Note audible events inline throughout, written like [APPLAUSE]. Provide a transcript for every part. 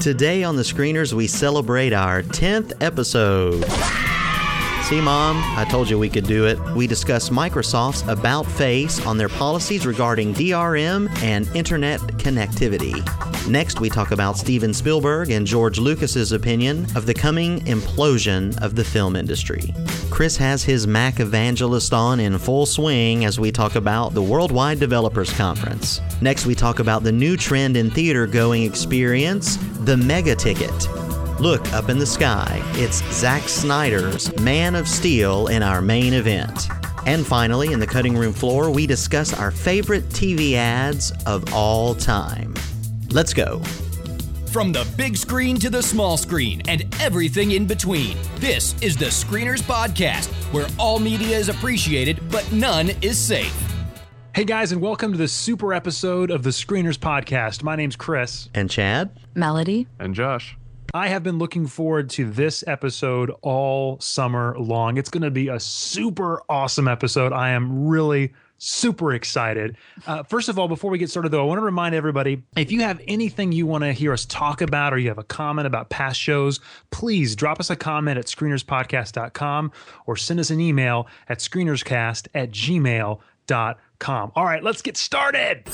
Today on the screeners, we celebrate our 10th episode. See, Mom, I told you we could do it. We discuss Microsoft's About Face on their policies regarding DRM and internet connectivity. Next, we talk about Steven Spielberg and George Lucas's opinion of the coming implosion of the film industry. Chris has his Mac evangelist on in full swing as we talk about the Worldwide Developers Conference. Next, we talk about the new trend in theater going experience, the Mega Ticket. Look up in the sky. It's Zack Snyder's Man of Steel in our main event. And finally, in the cutting room floor, we discuss our favorite TV ads of all time. Let's go. From the big screen to the small screen and everything in between, this is the Screeners Podcast, where all media is appreciated, but none is safe. Hey guys, and welcome to the super episode of the Screeners Podcast. My name's Chris. And Chad? Melody. And Josh. I have been looking forward to this episode all summer long. It's going to be a super awesome episode. I am really super excited. Uh, first of all, before we get started, though, I want to remind everybody if you have anything you want to hear us talk about or you have a comment about past shows, please drop us a comment at screenerspodcast.com or send us an email at screenerscast at gmail.com. All right, let's get started.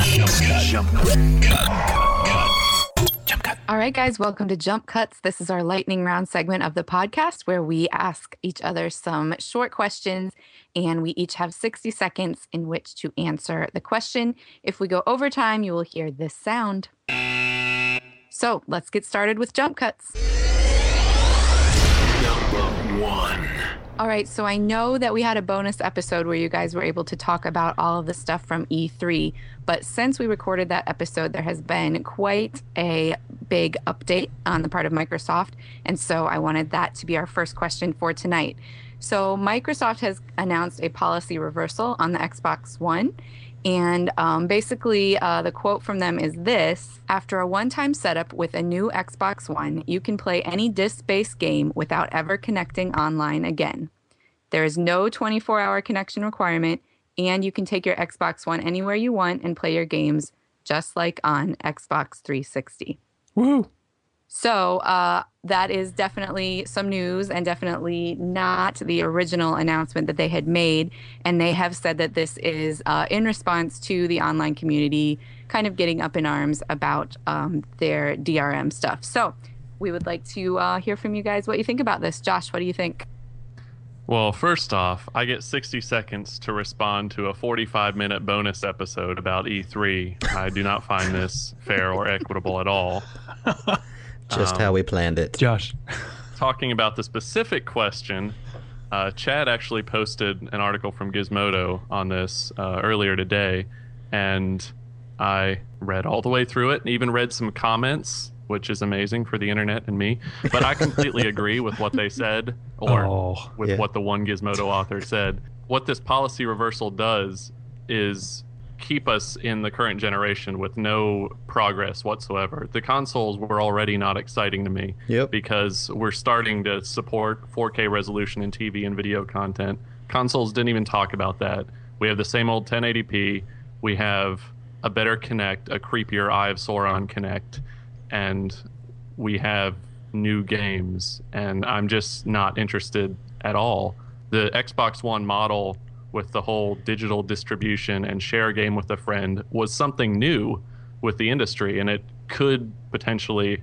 Jump, jump, cut, cut, cut. All right, guys, welcome to Jump Cuts. This is our lightning round segment of the podcast where we ask each other some short questions and we each have 60 seconds in which to answer the question. If we go over time, you will hear this sound. So let's get started with Jump Cuts. Number one. All right, so I know that we had a bonus episode where you guys were able to talk about all of the stuff from E3, but since we recorded that episode, there has been quite a big update on the part of Microsoft, and so I wanted that to be our first question for tonight. So, Microsoft has announced a policy reversal on the Xbox One, and um, basically, uh, the quote from them is this After a one time setup with a new Xbox One, you can play any disc based game without ever connecting online again. There is no 24 hour connection requirement, and you can take your Xbox One anywhere you want and play your games just like on Xbox 360. Woo! So uh, that is definitely some news and definitely not the original announcement that they had made. And they have said that this is uh, in response to the online community kind of getting up in arms about um, their DRM stuff. So we would like to uh, hear from you guys what you think about this. Josh, what do you think? Well, first off, I get 60 seconds to respond to a 45 minute bonus episode about E3. I do not find this fair or equitable at all. [LAUGHS] Just um, how we planned it. Josh. [LAUGHS] talking about the specific question, uh, Chad actually posted an article from Gizmodo on this uh, earlier today, and I read all the way through it and even read some comments, which is amazing for the internet and me. But I completely [LAUGHS] agree with what they said, or oh, with yeah. what the one Gizmodo author said. What this policy reversal does is keep us in the current generation with no progress whatsoever. The consoles were already not exciting to me yep. because we're starting to support 4K resolution in TV and video content. Consoles didn't even talk about that. We have the same old 1080p. We have a better Kinect, a creepier Eye of Sauron Kinect, and we have new games. And I'm just not interested at all. The Xbox One model with the whole digital distribution and share a game with a friend was something new with the industry, and it could potentially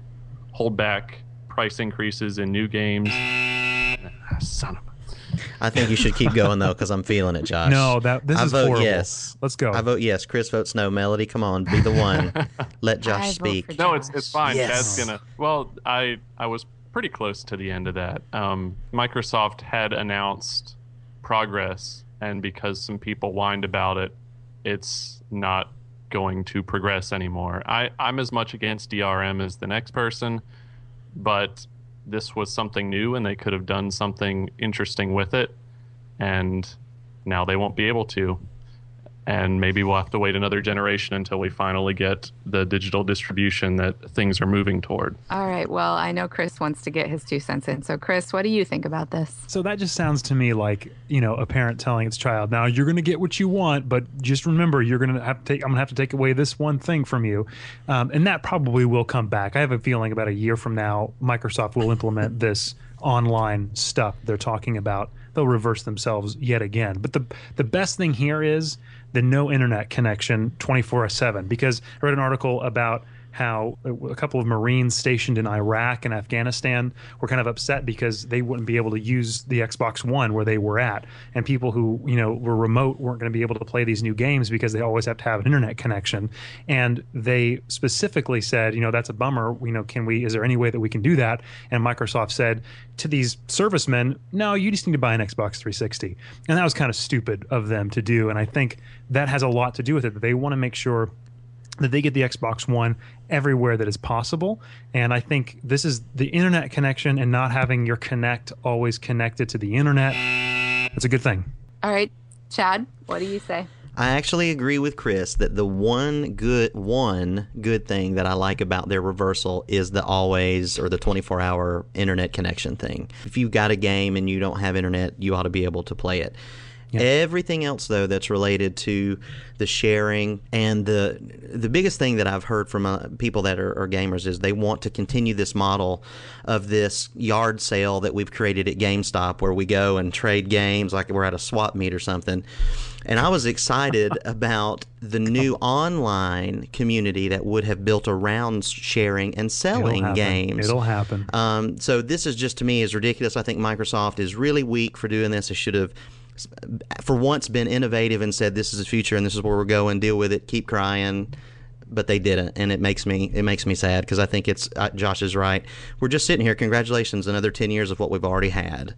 hold back price increases in new games. Ah, son of I think you should keep going though, because I'm feeling it, Josh. No, that this I is vote horrible. yes. Let's go. I vote yes. Chris votes no. Melody, come on, be the one. [LAUGHS] Let Josh I speak. No, it's it's fine. Yes. Chad's gonna. Well, I I was pretty close to the end of that. Um, Microsoft had announced progress and because some people whined about it, it's not going to progress anymore. I, I'm as much against DRM as the next person, but this was something new and they could have done something interesting with it, and now they won't be able to. And maybe we'll have to wait another generation until we finally get the digital distribution that things are moving toward. All right. Well, I know Chris wants to get his two cents in. So, Chris, what do you think about this? So that just sounds to me like you know a parent telling its child, "Now you're going to get what you want, but just remember you're going to have to take. I'm going to have to take away this one thing from you," um, and that probably will come back. I have a feeling about a year from now, Microsoft will implement this online stuff they're talking about. They'll reverse themselves yet again. But the the best thing here is the no internet connection 24 7 because I read an article about how a couple of Marines stationed in Iraq and Afghanistan were kind of upset because they wouldn't be able to use the Xbox One where they were at, and people who you know were remote weren't going to be able to play these new games because they always have to have an internet connection. And they specifically said, you know, that's a bummer. You know, can we? Is there any way that we can do that? And Microsoft said to these servicemen, no, you just need to buy an Xbox 360. And that was kind of stupid of them to do. And I think that has a lot to do with it. They want to make sure that they get the Xbox One everywhere that is possible. And I think this is the internet connection and not having your Kinect always connected to the internet. It's a good thing. All right, Chad, what do you say? I actually agree with Chris that the one good one good thing that I like about their reversal is the always or the 24-hour internet connection thing. If you've got a game and you don't have internet, you ought to be able to play it. Yep. Everything else, though, that's related to the sharing and the the biggest thing that I've heard from uh, people that are, are, gamers is they want to continue this model of this yard sale that we've created at GameStop, where we go and trade games like we're at a swap meet or something. And I was excited [LAUGHS] about the new online community that would have built around sharing and selling It'll games. It'll happen. Um, so this is just to me is ridiculous. I think Microsoft is really weak for doing this. It should have for once been innovative and said this is the future and this is where we're going. Deal with it. Keep crying. But they didn't and it makes me it makes me sad because i think it's uh, josh is right. We're just sitting here. Congratulations. Another 10 years of what we've already had.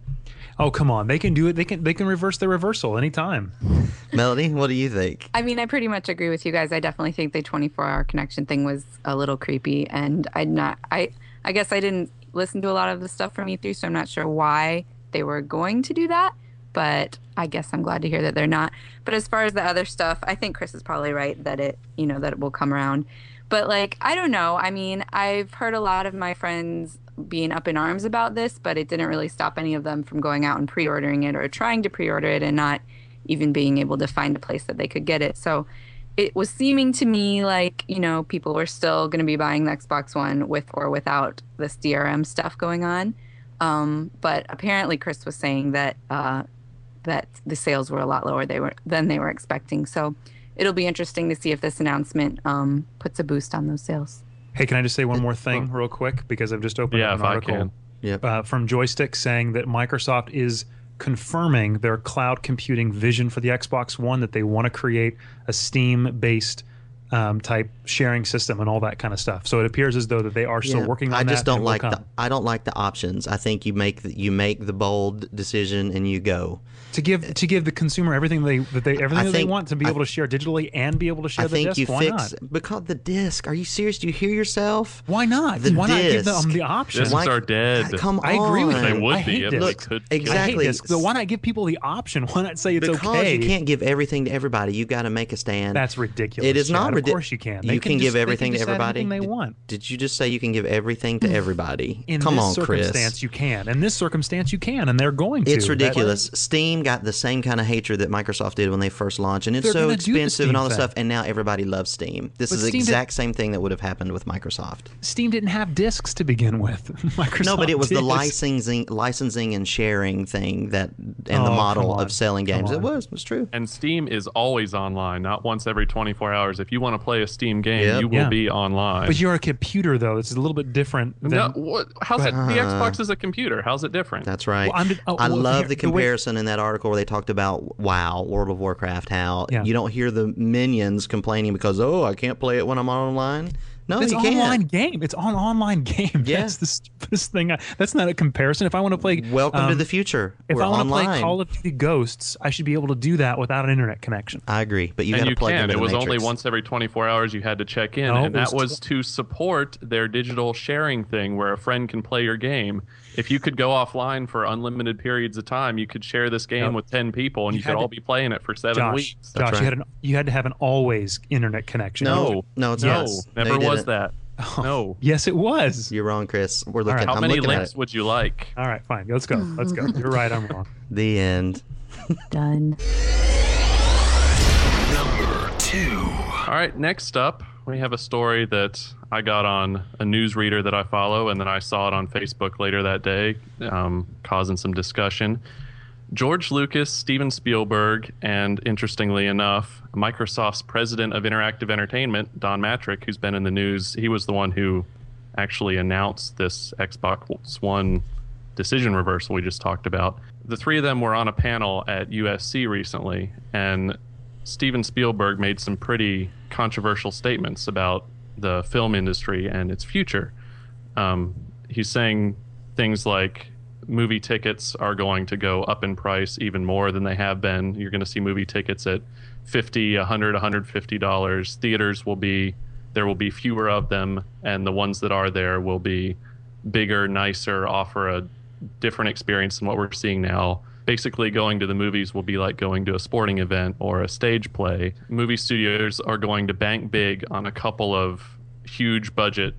Oh come on. They can do it. They can they can reverse the reversal anytime. [LAUGHS] Melody what do you think? I mean i pretty much agree with you guys. I definitely think the 24 hour connection thing was a little creepy and i not i i guess i didn't listen to a lot of the stuff from e3 so i'm not sure why they were going to do that but I guess I'm glad to hear that they're not. But as far as the other stuff, I think Chris is probably right that it, you know, that it will come around. But like, I don't know. I mean, I've heard a lot of my friends being up in arms about this, but it didn't really stop any of them from going out and pre-ordering it or trying to pre-order it and not even being able to find a place that they could get it. So it was seeming to me like, you know, people were still going to be buying the Xbox One with or without this DRM stuff going on. Um, but apparently, Chris was saying that uh, that the sales were a lot lower they were than they were expecting. So it'll be interesting to see if this announcement um, puts a boost on those sales. Hey, can I just say one more thing real quick because I've just opened yeah, an article yep. uh, from Joystiq saying that Microsoft is confirming their cloud computing vision for the Xbox One that they want to create a Steam-based um, type sharing system and all that kind of stuff. So it appears as though that they are still yeah, working on that. I just that don't like the I don't like the options. I think you make the, you make the bold decision and you go to give to give the consumer everything they that they everything that they want to be I, able to share digitally and be able to share I the think disc. You Why fix, not? Because the disc. Are you serious? Do you hear yourself? Why not? The Why disc. not give them the option? Discs Like, are dead. Come on. I agree with They you. would I be hate if discs. they could. I exactly. hate discs. So why not give people the option? Why not say it's because okay? Because you can't give everything to everybody. You've got to make a stand. That's ridiculous. It is not ridiculous. Of course you can. They You can, can just, give they everything can to everybody. anything they Did- want. Did you just say you can give everything to [SIGHS] everybody? In Come this on, Chris. circumstance, you can. In this circumstance, you can, and they're going to. It's ridiculous. Steam got the same kind of hatred that Microsoft did when they first launched, and it's They're so gonna do the expensive and all this stuff. And now everybody loves Steam. This But is the Steam did- exact same thing that would have happened with Microsoft. Steam didn't have discs to begin with. [LAUGHS] Microsoft No, but it was the licensing, licensing and sharing thing that, and Oh, the model of selling games. It was. It was true. And Steam is always online, not once every 24 hours. If you want to play a Steam game, Yep. you will Yeah. be online. But you're a computer, though. It's a little bit different. Than, no, what, how's it? The uh, Xbox is a computer. How's it different? That's right. Well, I'm oh, I well, love here- the the way- comparison in that article where they talked about WoW, World of Warcraft, how Yeah. you don't hear the minions complaining because oh I can't play it when I'm online. No, it's you an can't. online game. It's on online [LAUGHS] game. Yeah. That's the stupidest thing. I, that's not a comparison. If I want to play Welcome to um, the future. If We're I want to play Call of Duty Ghosts, I should be able to do that without an internet connection. I agree, but you got to plug can. into It the was Matrix. only once every 24 hours you had to check in, No, and it that was was to support their digital sharing thing, where a friend can play your game. If you could go offline for unlimited periods of time, you could share this game Yep. with 10 people, and You you, could all to- be playing it for seven Josh, weeks. Josh, right. you had an you had to have an always internet connection. No, No, it's no, not. never No, you was didn't. that. [LAUGHS] No. Yes, it was. You're wrong, Chris. We're right. looking. How I'm many looking at links it. would you like? All right, fine. Let's go. Let's go. You're right. I'm wrong. [LAUGHS] The end. Done. Number two. All right, next up, we have a story that I got on a newsreader that I follow, and then I saw it on Facebook later that day, um, causing some discussion. George Lucas, Steven Spielberg, and interestingly enough, Microsoft's president of interactive entertainment, Don Mattrick, who's been in the news, he was the one who actually announced this Xbox One decision reversal we just talked about. The three of them were on a panel at USC recently, and Steven Spielberg made some pretty controversial statements about the film industry and its future. Um, he's saying things like movie tickets are going to go up in price even more than they have been. You're going to see movie tickets at 50, 100, 150 dollars. Theaters will be there will be fewer of them and the ones that are there will be bigger, nicer, offer a different experience than what we're seeing now. Basically, going to the movies will be like going to a sporting event or a stage play. Movie studios are going to bank big on a couple of huge budget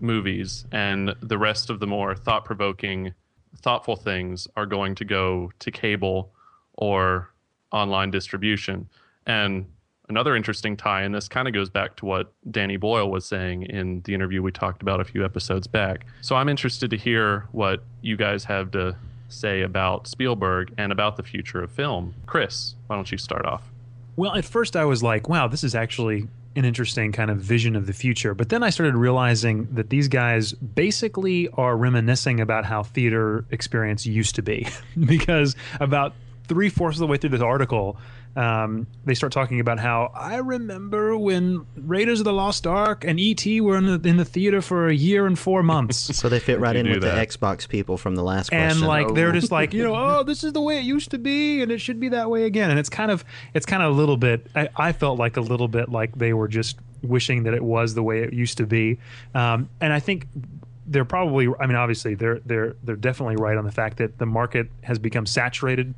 movies, and the rest of the more thought provoking, thoughtful things are going to go to cable or online distribution. And another interesting tie and this kind of goes back to what Danny Boyle was saying in the interview we talked about a few episodes back. So I'm interested to hear what you guys have to say about Spielberg and about the future of film. Chris, why don't you start off? Well, at first I was like, wow, this is actually an interesting kind of vision of the future. But then I started realizing that these guys basically are reminiscing about how theater experience used to be. [LAUGHS] because about three fourths of the way through this article, um, they start talking about how I remember when Raiders of the Lost Ark and E.T. were in the, in the theater for a year and four months. [LAUGHS] So they fit right in with that? the Xbox people from the last and question. like they're just like you know [LAUGHS] oh this is the way it used to be and it should be that way again and it's kind of it's kind of a little bit I, I felt like a little bit like they were just wishing that it was the way it used to be um, and I think they're probably I mean obviously they're they're they're definitely right on the fact that the market has become saturated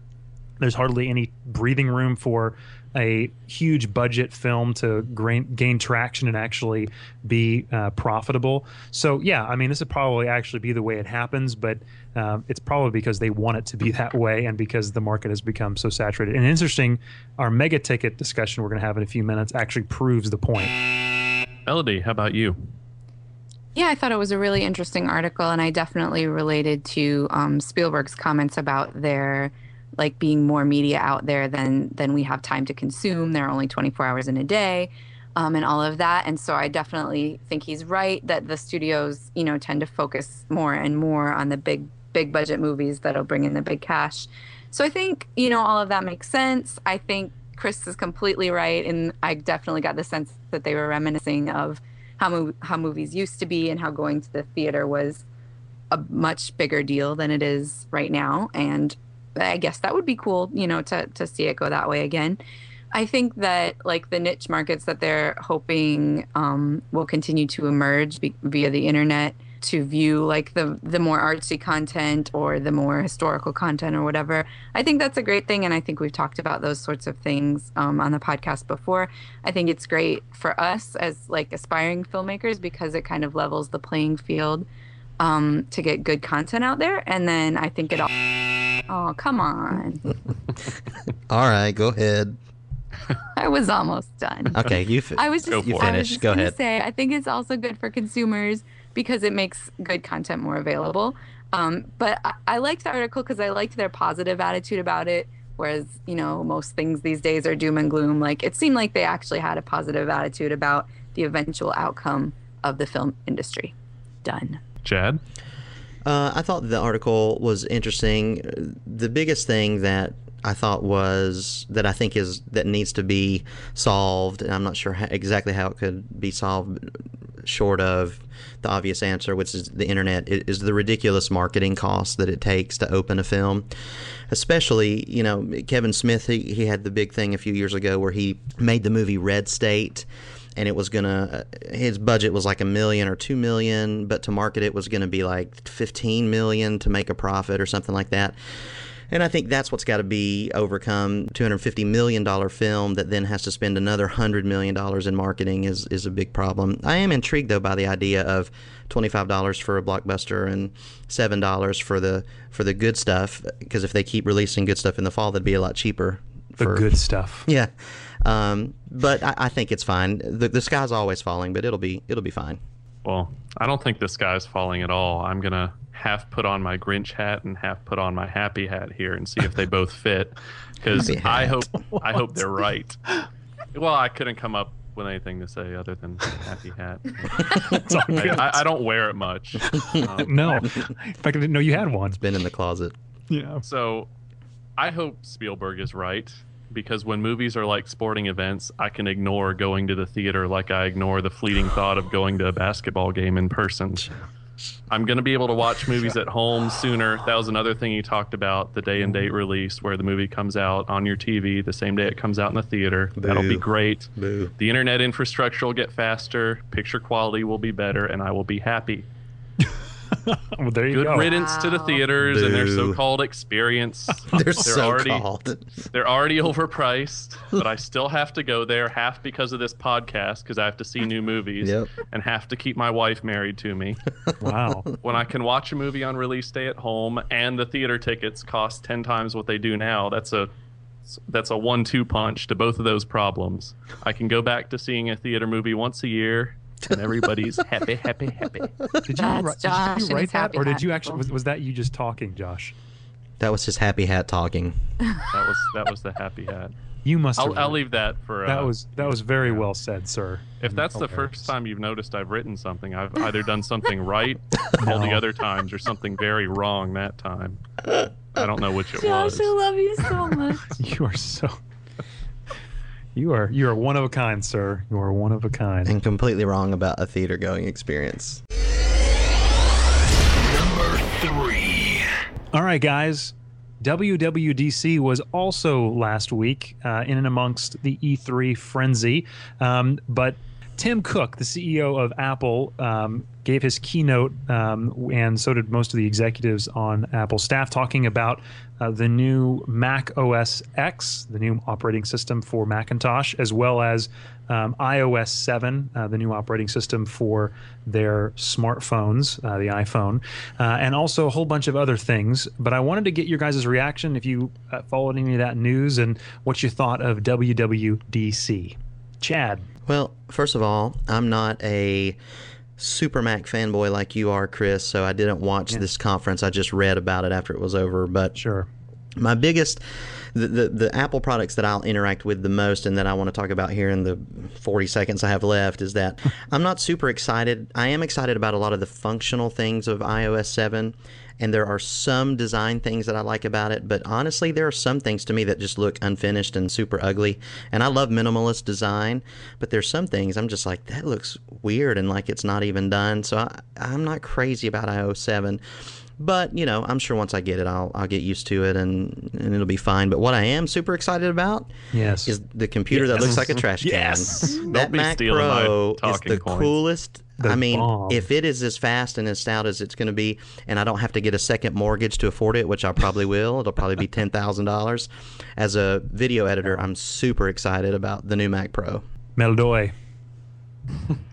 there's hardly any breathing room for a huge budget film to gain, gain traction and actually be uh, profitable. So yeah, I mean, this would probably actually be the way it happens, but um, it's probably because they want it to be [LAUGHS] that way and because the market has become so saturated. And interesting, our mega ticket discussion we're going to have in a few minutes actually proves the point. Melody, how about you? Yeah, I thought it was a really interesting article, and I definitely related to um, Spielberg's comments about their like being more media out there than than we have time to consume. There are only 24 hours in a day, um, and all of that. And so I definitely think he's right that the studios, you know, tend to focus more and more on the big big budget movies that'll bring in the big cash. So I think you know all of that makes sense. I think Chris is completely right, and I definitely got the sense that they were reminiscing of how mov- how movies used to be and how going to the theater was a much bigger deal than it is right now. And I guess that would be cool, you know, to to see it go that way again. I think that like the niche markets that they're hoping um, will continue to emerge be- via the internet to view like the the more artsy content or the more historical content or whatever. I think that's a great thing, and I think we've talked about those sorts of things um, on the podcast before. I think it's great for us as like aspiring filmmakers because it kind of levels the playing field um, to get good content out there, and then I think it all. Oh come on! [LAUGHS] all right, go ahead. I was almost done. Okay, you. Fi- I was Go just, you for it. I was finish. just Go gonna ahead. say I think it's also good for consumers because it makes good content more available. Um, but I, I liked the article because I liked their positive attitude about it. Whereas you know most things these days are doom and gloom. Like it seemed like they actually had a positive attitude about the eventual outcome of the film industry. Done. Chad? Uh, I thought the article was interesting. The biggest thing that I thought was that I think is that needs to be solved, and I'm not sure how, exactly how it could be solved. short of the obvious answer, which is the internet, is the ridiculous marketing cost that it takes to open a film. Especially, you know, Kevin Smith, he, he had the big thing a few years ago where he made the movie Red State and it was gonna uh, his budget was like a million or two million but to market it was gonna be like 15 million to make a profit or something like that and I think that's what's got to be overcome. $250 million film that then has to spend another $100 million in marketing is, is a big problem. I am intrigued, though, by the idea of $25 for a blockbuster and $7 for the for the good stuff, because if they keep releasing good stuff in the fall, that'd be a lot cheaper. The for, good stuff. Yeah. Um, but I, I, think it's fine. The, the sky's always falling, but it'll be it'll be fine. Well, I don't think the sky's falling at all. I'm gonna half put on my Grinch hat and half put on my happy hat here and see if they both fit. [LAUGHS] Because I hope I [LAUGHS] hope they're right. Well, I couldn't come up with anything to say other than happy hat. [LAUGHS] I, I, I, don't wear it much. Um, no, in fact, I didn't know you had one. It's been in the closet. Yeah. So, I hope Spielberg is right because when movies are like sporting events, I can ignore going to the theater like I ignore the fleeting thought of going to a basketball game in person. I'm going to be able to watch movies at home sooner. That was another thing you talked about the day and date release, where the movie comes out on your TV the same day it comes out in the theater. Boo. That'll be great. Boo. The internet infrastructure will get faster, picture quality will be better, and I will be happy. [LAUGHS] well, there you Good go. riddance wow. to the theaters Boo. and their so-called experience. [LAUGHS] they're, they're so already called. they're already overpriced, but I still have to go there half because of this podcast because I have to see new movies Yep. and have to keep my wife married to me. [LAUGHS] Wow. when I can watch a movie on release day at home and the theater tickets cost 10 times what they do now, that's a that's a one-two punch to both of those problems. I can go back to seeing a theater movie once a year [LAUGHS] and everybody's happy, happy, happy. Did you, That's write, Josh did you write that, happy or did you actually? Was, was that you just talking, Josh? That was his happy hat talking. That was that was the happy hat. You must. I'll, I'll leave that for. Uh, That was that was very yeah. well said, sir. If that's the first time you've noticed I've written something, I've either done something [LAUGHS] right all the other times or something very wrong that time. I don't know which it Josh, was. I love you so much. [LAUGHS] You are so. You are you are one of a kind, sir. You are one of a kind. And completely wrong about a theater going experience. Number three. All right, guys. WWDC was also last week uh, in and amongst the E3 frenzy. Um, but Tim Cook, the CEO of Apple, um, gave his keynote, um, and so did most of the executives on Apple staff, talking about uh, the new Mac OS X, the new operating system for Macintosh, as well as um, iOS 7, uh, the new operating system for their smartphones, uh, the iPhone, uh, and also a whole bunch of other things. But I wanted to get your guys' reaction if you uh, followed any of that news and what you thought of WWDC. Chad. Well, first of all, I'm not a Super Mac fanboy like you are, Chris, so I didn't watch this conference. I just read about it after it was over. But Sure. my biggest the, the the Apple products that I'll interact with the most and that I want to talk about here in the 40 seconds I have left is that [LAUGHS] I'm not super excited. I am excited about a lot of the functional things of iOS 7 and there are some design things that I like about it, but honestly there are some things to me that just look unfinished and super ugly. And I love minimalist design, but there's some things I'm just like that looks weird and like it's not even done. So I, I'm not crazy about IO7 but you know, I'm sure once I get it, I'll I'll get used to it and and it'll be fine. But what I am super excited about Yes. is the computer that looks like a trash [LAUGHS] can. Yes. That Don't be Mac stealing my Pro is the points. coolest. The I mean, bomb. if it is as fast and as stout as it's going to be, and I don't have to get a second mortgage to afford it, which I probably will, it'll probably be ten thousand dollars. As a video editor, I'm super excited about the new Mac Pro. Meldoy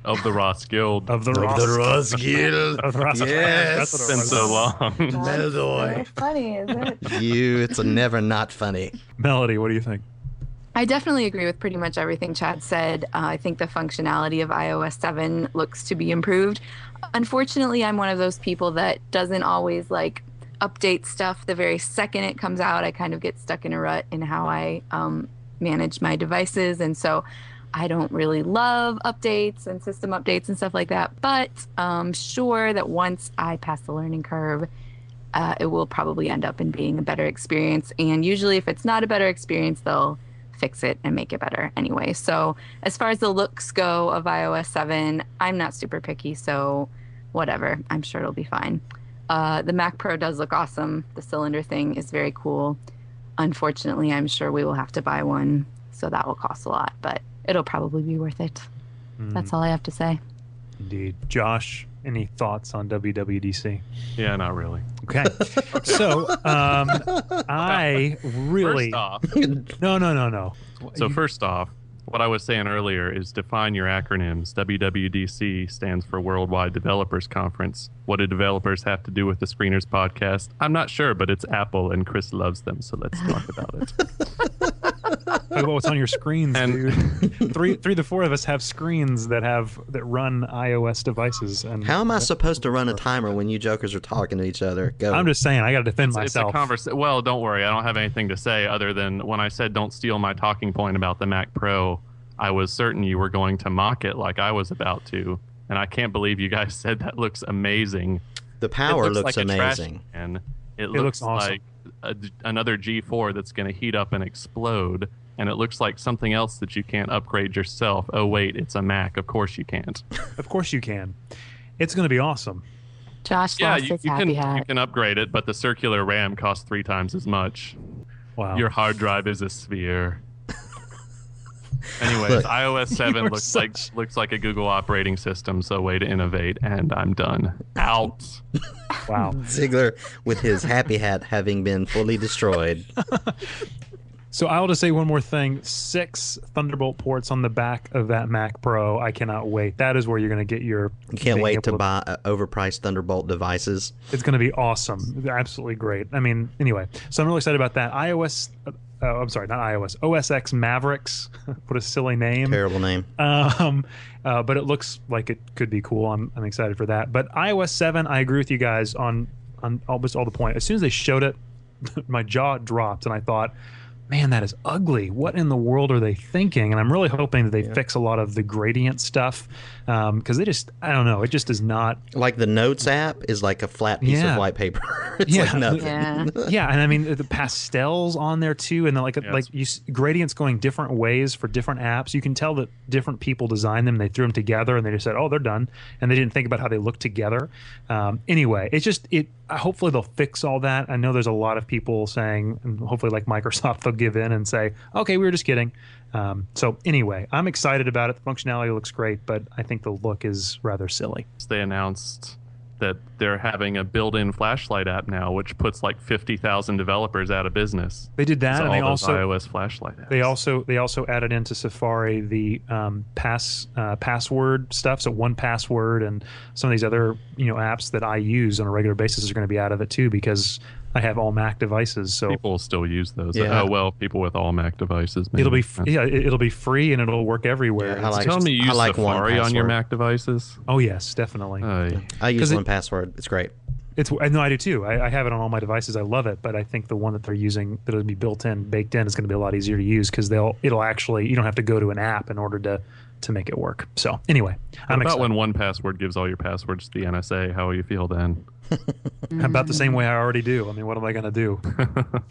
of the Ross Guild. of the Ross. Guild. Of the Ross. [LAUGHS] Yes. That's what It's been so long. Meldoy. funny, is it? You, it's never not funny. Melody, what do you think? I definitely agree with pretty much everything Chad said. Uh, I think the functionality of iOS 7 looks to be improved. Unfortunately, I'm one of those people that doesn't always like update stuff the very second it comes out. I kind of get stuck in a rut in how I um, manage my devices. And so I don't really love updates and system updates and stuff like that. But I'm sure that once I pass the learning curve, uh, it will probably end up in being a better experience. And usually, if it's not a better experience, they'll fix it and make it better anyway. So, as far as the looks go of iOS 7, I'm not super picky, so whatever. I'm sure it'll be fine. Uh, the Mac Pro does look awesome. The cylinder thing is very cool. Unfortunately, I'm sure we will have to buy one, so that will cost a lot, but it'll probably be worth it. Mm. That's all I have to say. Indeed. Josh, any thoughts on WWDC? Yeah, not really. Okay. so um, I really. First off, no, no, no, no. So, first off, what I was saying earlier is define your acronyms. WWDC stands for Worldwide Developers Conference. What do developers have to do with the Screeners podcast? I'm not sure, but it's Apple and Chris loves them, so let's talk about it. [LAUGHS] Talk about what's on your screens, and, dude. [LAUGHS] three, three to four of us have screens that have that run iOS devices. And how am I supposed to run a timer when you jokers are talking to each other? Go. I'm just saying, I got to defend it's, myself. It's a conversa- well, don't worry, I don't have anything to say other than when I said don't steal my talking point about the Mac Pro. I was certain you were going to mock it like I was about to, and I can't believe you guys said that looks amazing. The power looks, looks like amazing, and it, it looks, looks awesome. like a, another G4 that's going to heat up and explode and it looks like something else that you can't upgrade yourself. Oh wait, it's a Mac. Of course you can't. of course you can. It's going to be awesome. Josh yeah, lost you, his you happy can hat. you can upgrade it, but the circular RAM costs three times as much. Wow. Your hard drive is a sphere. Anyways, Look. iOS [LAUGHS] seven looks such- like looks like a Google operating system, so way to innovate, and I'm done. Out. Wow. [LAUGHS] Ziegler with his happy hat having been fully destroyed. [LAUGHS] So I'll just say one more thing: six Thunderbolt ports on the back of that Mac Pro. I cannot wait. That is where you're going to get your. You can't wait to able buy uh, overpriced Thunderbolt devices. It's going to be awesome. Absolutely great. I mean, anyway, so I'm really excited about that. iOS. Uh, oh, I'm sorry, not iOS. OS X Mavericks. [LAUGHS] what a silly name. Terrible name. Um, uh, but it looks like it could be cool. I'm, I'm excited for that. But iOS 7, I agree with you guys on on almost all the point. As soon as they showed it, [LAUGHS] my jaw dropped, and I thought, man, that is ugly. What in the world are they thinking? And I'm really hoping that they fix a lot of the gradient stuff because they just, I don't know, it just is not. Like the Notes app is like a flat piece Yeah. of white paper. [LAUGHS] it's Yeah. like nothing. Yeah. [LAUGHS] yeah, and I mean the pastels on there too, and then like Yeah, like you gradients going different ways for different apps. You can tell that different people designed them. They threw them together, and they just said, "Oh, they're done," and they didn't think about how they look together. Um, anyway, it's just it. Hopefully, they'll fix all that. I know there's a lot of people saying, and hopefully, like Microsoft, [LAUGHS] they'll give in and say, "Okay, we were just kidding." Um, so anyway, I'm excited about it. The functionality looks great, but I think the look is rather silly. They announced that they're having a built-in flashlight app now, which puts like fifty thousand developers out of business. They did that, and they also iOS flashlight apps. They also they also added into Safari the um, pass uh, password stuff. So 1Password and some of these other you know apps that I use on a regular basis are going to be out of it too because I have all Mac devices. So people still use those. Yeah. Oh well, people with all Mac devices. Maybe. it'll be f- yeah it- it'll be free and it'll work everywhere. Yeah, I like- Tell me you use like Safari on your. Mac devices. oh yes, definitely. Aye. I use 'Cause it- 1Password. It's great. It's I know I do too. I, I have it on all my devices. I love it, but I think the one that they're using that'll be built in, baked in, is going to be a lot easier to use because they'll it'll actually you don't have to go to an app in order to to make it work. So anyway, How I'm about excited. when 1Password gives all your passwords to the NSA? How will you feel then? [LAUGHS] about the same way I already do. I mean, what am I going to do? [LAUGHS]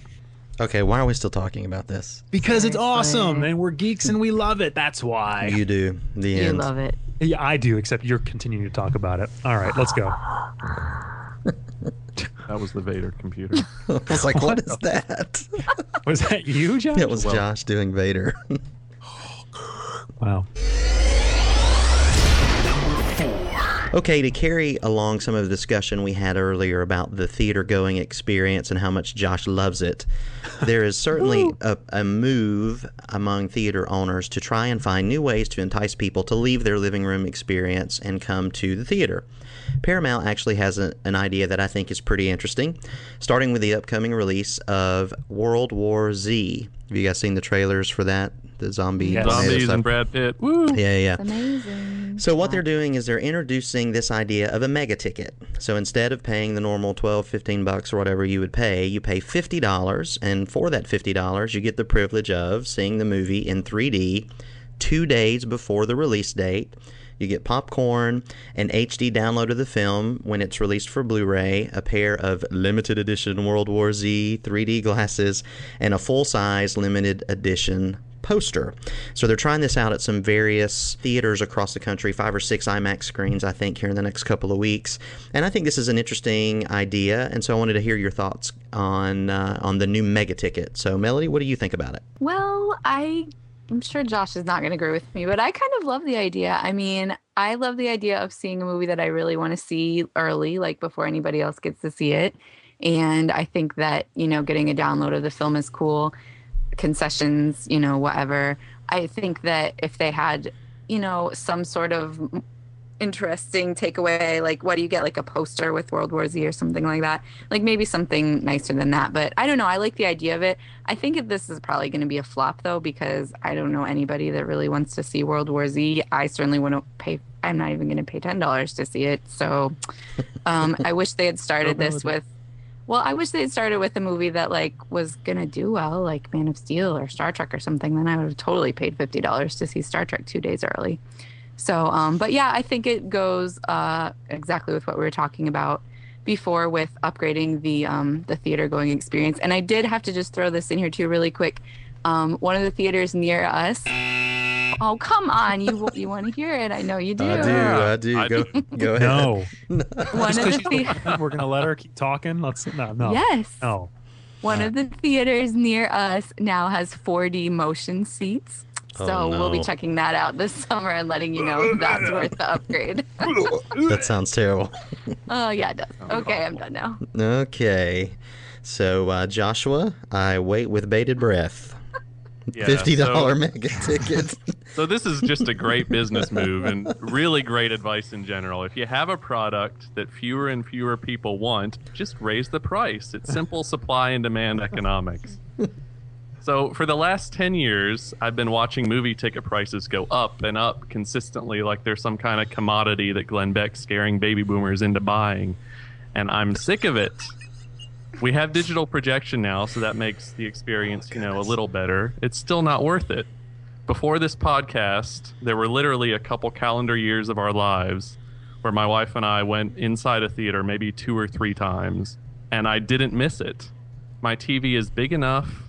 Okay, why are we still talking about this? Because it's Seriously. awesome and we're geeks and we love it. That's why. You do. The You end. love it. yeah, I do, except you're continuing to talk about it. All right, let's go. [LAUGHS] That was the Vader computer. I was like, what is that? Was that you, Josh? it was Josh doing Vader. Wow. Okay, to carry along some of the discussion we had earlier about the theater going experience and how much Josh loves it, there is certainly a, a move among theater owners to try and find new ways to entice people to leave their living room experience and come to the theater. Paramount actually has a, an idea that I think is pretty interesting, starting with the upcoming release of World War Z. Have you guys seen the trailers for that? The zombie Yes. Zombies stuff? and Brad Pitt. Woo! Yeah, yeah. Amazing. So what they're doing is they're introducing this idea of a mega ticket. So instead of paying the normal 12, 15 bucks or whatever you would pay, you pay $50 and for that $50 you get the privilege of seeing the movie in 3D 2 days before the release date. You get popcorn, an HD download of the film when it's released for Blu-ray, a pair of limited edition World War Z 3D glasses, and a full-size limited edition poster. So they're trying this out at some various theaters across the country, five or six IMAX screens, I think, here in the next couple of weeks. And I think this is an interesting idea. And so I wanted to hear your thoughts on uh, on the new mega ticket. So, Melody, what do you think about it? Well, I I'm sure Josh is not going to agree with me, but I kind of love the idea. I mean, I love the idea of seeing a movie that I really want to see early, like before anybody else gets to see it. And I think that, you know, getting a download of the film is cool. Concessions, you know, whatever. I think that if they had, you know, some sort of interesting takeaway like what do you get like a poster with world war z or something like that? Like maybe something nicer than that but i don't know i like the idea of it. I think this is probably going to be a flop though because i don't know anybody that really wants to see world war z. I certainly wouldn't pay i'm not even going to pay $10 to see it so um, i wish they had started this with well i wish they had started with a movie that like was going to do well like man of steel or star trek or something then i would have totally paid $50 to see star trek two days early so, um, but yeah, I think it goes uh, exactly with what we were talking about before with upgrading the um, the theater going experience. And I did have to just throw this in here too, really quick. Um, one of the theaters near us. Oh come on! You you want to hear it? I know you do. I do. I do. I go do. go ahead. No, [LAUGHS] One of the the- we're gonna let her keep talking. Let's no, no. yes. No. One of the theaters near us now has 4D motion seats. So Oh, we'll be checking that out this [LAUGHS] summer and letting you know if that's [LAUGHS] worth the upgrade. [LAUGHS] That sounds terrible. oh yeah, it does. Okay, I'm done now. Okay. So, uh, Joshua, I wait with bated breath. Yeah, Fifty dollar so- mega ticket. So this is just a great business move and really great advice in general. If you have a product that fewer and fewer people want, just raise the price. It's simple supply and demand economics. So for the last 10 years, I've been watching movie ticket prices go up and up consistently like there's some kind of commodity that Glenn Beck's scaring baby boomers into buying. And I'm sick of it. We have digital projection now, so that makes the experience, oh, you know, a little better. It's still not worth it before this podcast, there were literally a couple calendar years of our lives where my wife and I went inside a theater maybe two or three times, and I didn't miss it. My TV is big enough,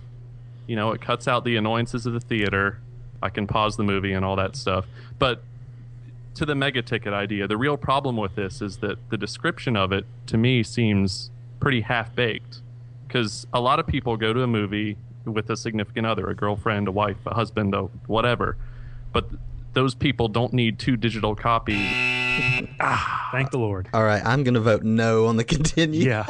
you know, it cuts out the annoyances of the theater. I can pause the movie and all that stuff. But to the mega ticket idea, the real problem with this is that the description of it to me seems pretty half baked. Because a lot of people go to a movie with a significant other, a girlfriend, a wife, a husband, a whatever. But th- those people don't need two digital copies. [LAUGHS] Ah. Thank the Lord. All right, I'm going to vote no on the [LAUGHS] continue. Yeah.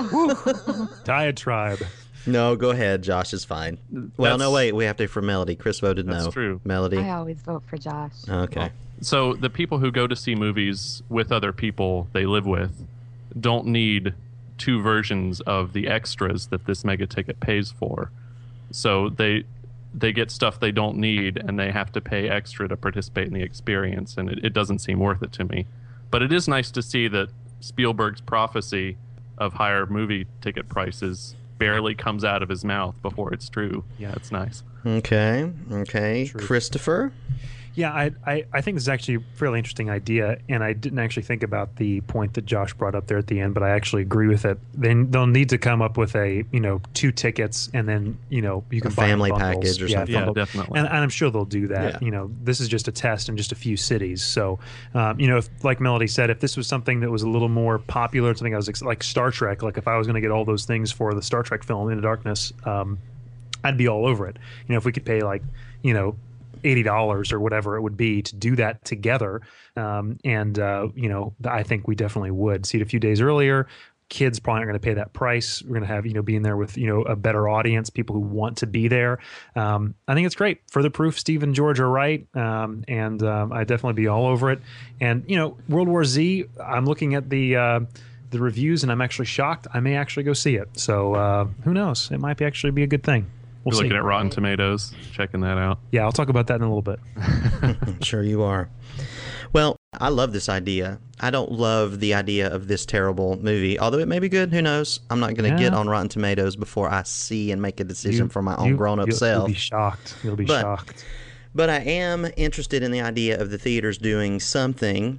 [LAUGHS] Diatribe. No, go ahead. Josh is fine. Well, no, wait. We have to for Melody. Chris voted That's no. true. Melody. I always vote for Josh. Okay. So the people who go to see movies with other people they live with don't need two versions of the extras that this mega ticket pays for. So they they get stuff they don't need and they have to pay extra to participate in the experience and it, it doesn't seem worth it to me. But it is nice to see that Spielberg's prophecy of higher movie ticket prices barely comes out of his mouth before it's true. Yeah, it's nice. Okay. Okay. True. Christopher. Yeah, I, I, I think this is actually a fairly interesting idea, and I didn't actually think about the point that Josh brought up there at the end, but I actually agree with it. Then they'll need to come up with a you know two tickets, and then you know you can buy family bundles. package or yeah, something. Yeah, definitely. And, and I'm sure they'll do that. Yeah. You know, this is just a test in just a few cities. So, um, you know, if, like Melody said, if this was something that was a little more popular, something I was ex- like Star Trek, like if I was going to get all those things for the Star Trek film Into Darkness, um, I'd be all over it. You know, if we could pay like, you know, eighty dollars or whatever it would be to do that together, um, and uh, you know, I think we definitely would see it a few days earlier. Kids probably aren't going to pay that price. We're going to have you know being there with you know a better audience, people who want to be there. Um, I think it's great. Further proof, Steve and George are right, um, and um, I definitely be all over it. And you know, World War Z. I'm looking at the. Uh, the reviews and I'm actually shocked. I may actually go see it. So uh, who knows? It might be actually be a good thing. We'll You're looking at Rotten Tomatoes, checking that out. Yeah, I'll talk about that in a little bit. I'm [LAUGHS] sure you are. Well, I love this idea. I don't love the idea of this terrible movie, although it may be good. Who knows? I'm not going to get on Rotten Tomatoes before I see and make a decision You- for my own you- grown up self. You'll be shocked. You'll be But- shocked. But I am interested in the idea of the theaters doing something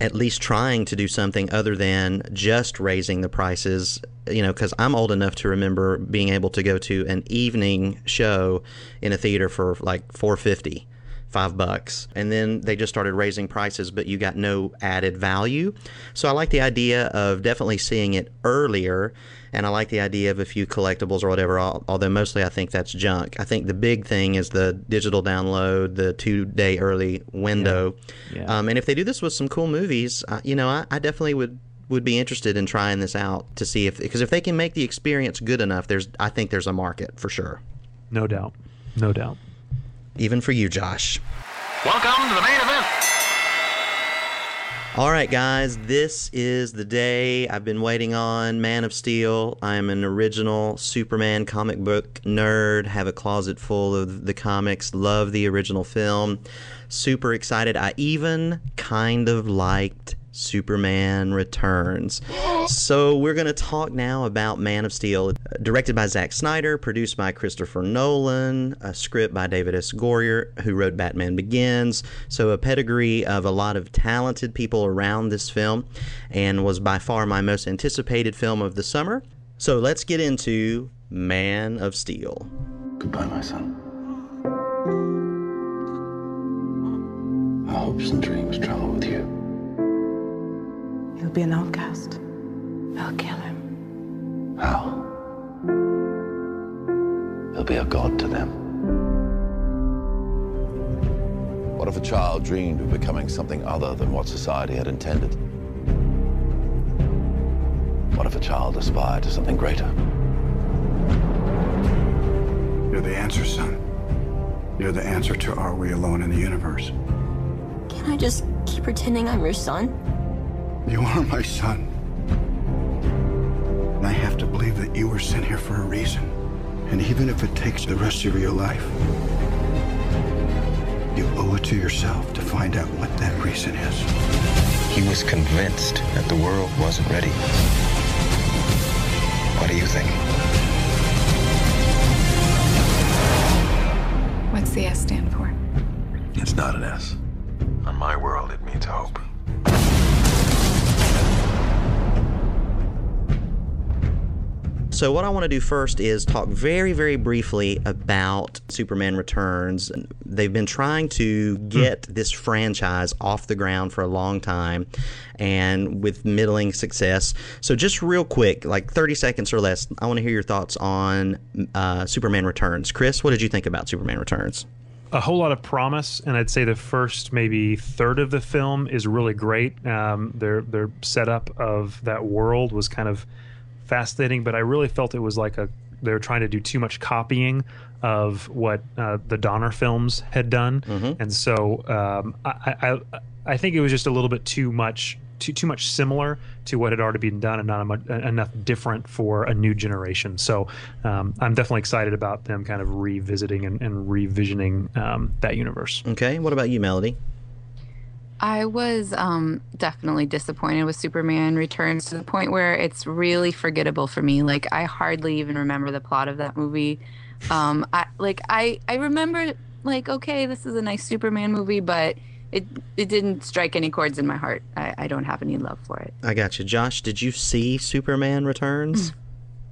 at least trying to do something other than just raising the prices you know because i'm old enough to remember being able to go to an evening show in a theater for like 450 five bucks and then they just started raising prices but you got no added value so i like the idea of definitely seeing it earlier and I like the idea of a few collectibles or whatever. Although mostly I think that's junk. I think the big thing is the digital download, the two day early window. Yeah. Yeah. Um, and if they do this with some cool movies, uh, you know, I, I definitely would would be interested in trying this out to see if because if they can make the experience good enough, there's I think there's a market for sure. No doubt, no doubt. Even for you, Josh. Welcome to the main event. All right, guys, this is the day I've been waiting on Man of Steel. I am an original Superman comic book nerd, have a closet full of the comics, love the original film. Super excited. I even kind of liked Superman Returns. So, we're going to talk now about Man of Steel, directed by Zack Snyder, produced by Christopher Nolan, a script by David S. Goyer, who wrote Batman Begins. So, a pedigree of a lot of talented people around this film, and was by far my most anticipated film of the summer. So, let's get into Man of Steel. Goodbye, my son. Our hopes and dreams travel with you. He'll be an outcast. I'll kill him. How? He'll be a god to them. What if a child dreamed of becoming something other than what society had intended? What if a child aspired to something greater? You're the answer, son. You're the answer to are we alone in the universe? Can I just keep pretending I'm your son? You are my son. And I have to believe that you were sent here for a reason. And even if it takes the rest of your life, you owe it to yourself to find out what that reason is. He was convinced that the world wasn't ready. What do you think? What's the S stand for? It's not an S. On my world, it means hope. So, what I want to do first is talk very, very briefly about Superman Returns. They've been trying to get hmm. this franchise off the ground for a long time and with middling success. So, just real quick, like 30 seconds or less, I want to hear your thoughts on uh, Superman Returns. Chris, what did you think about Superman Returns? a whole lot of promise, and I'd say the first maybe third of the film is really great. Um, their their setup of that world was kind of fascinating, but I really felt it was like a they were trying to do too much copying of what uh, the Donner films had done, mm-hmm. and so um, I, I I think it was just a little bit too much too too much similar to what had already been done and not much, enough different for a new generation. So um, I'm definitely excited about them kind of revisiting and, and revisioning um, that universe. Okay, what about you, Melody? I was um, definitely disappointed with Superman Returns to the point where it's really forgettable for me. Like I hardly even remember the plot of that movie. Um, I like I I remember like okay, this is a nice Superman movie, but it it didn't strike any chords in my heart. I, I don't have any love for it. I got you, Josh. Did you see Superman Returns?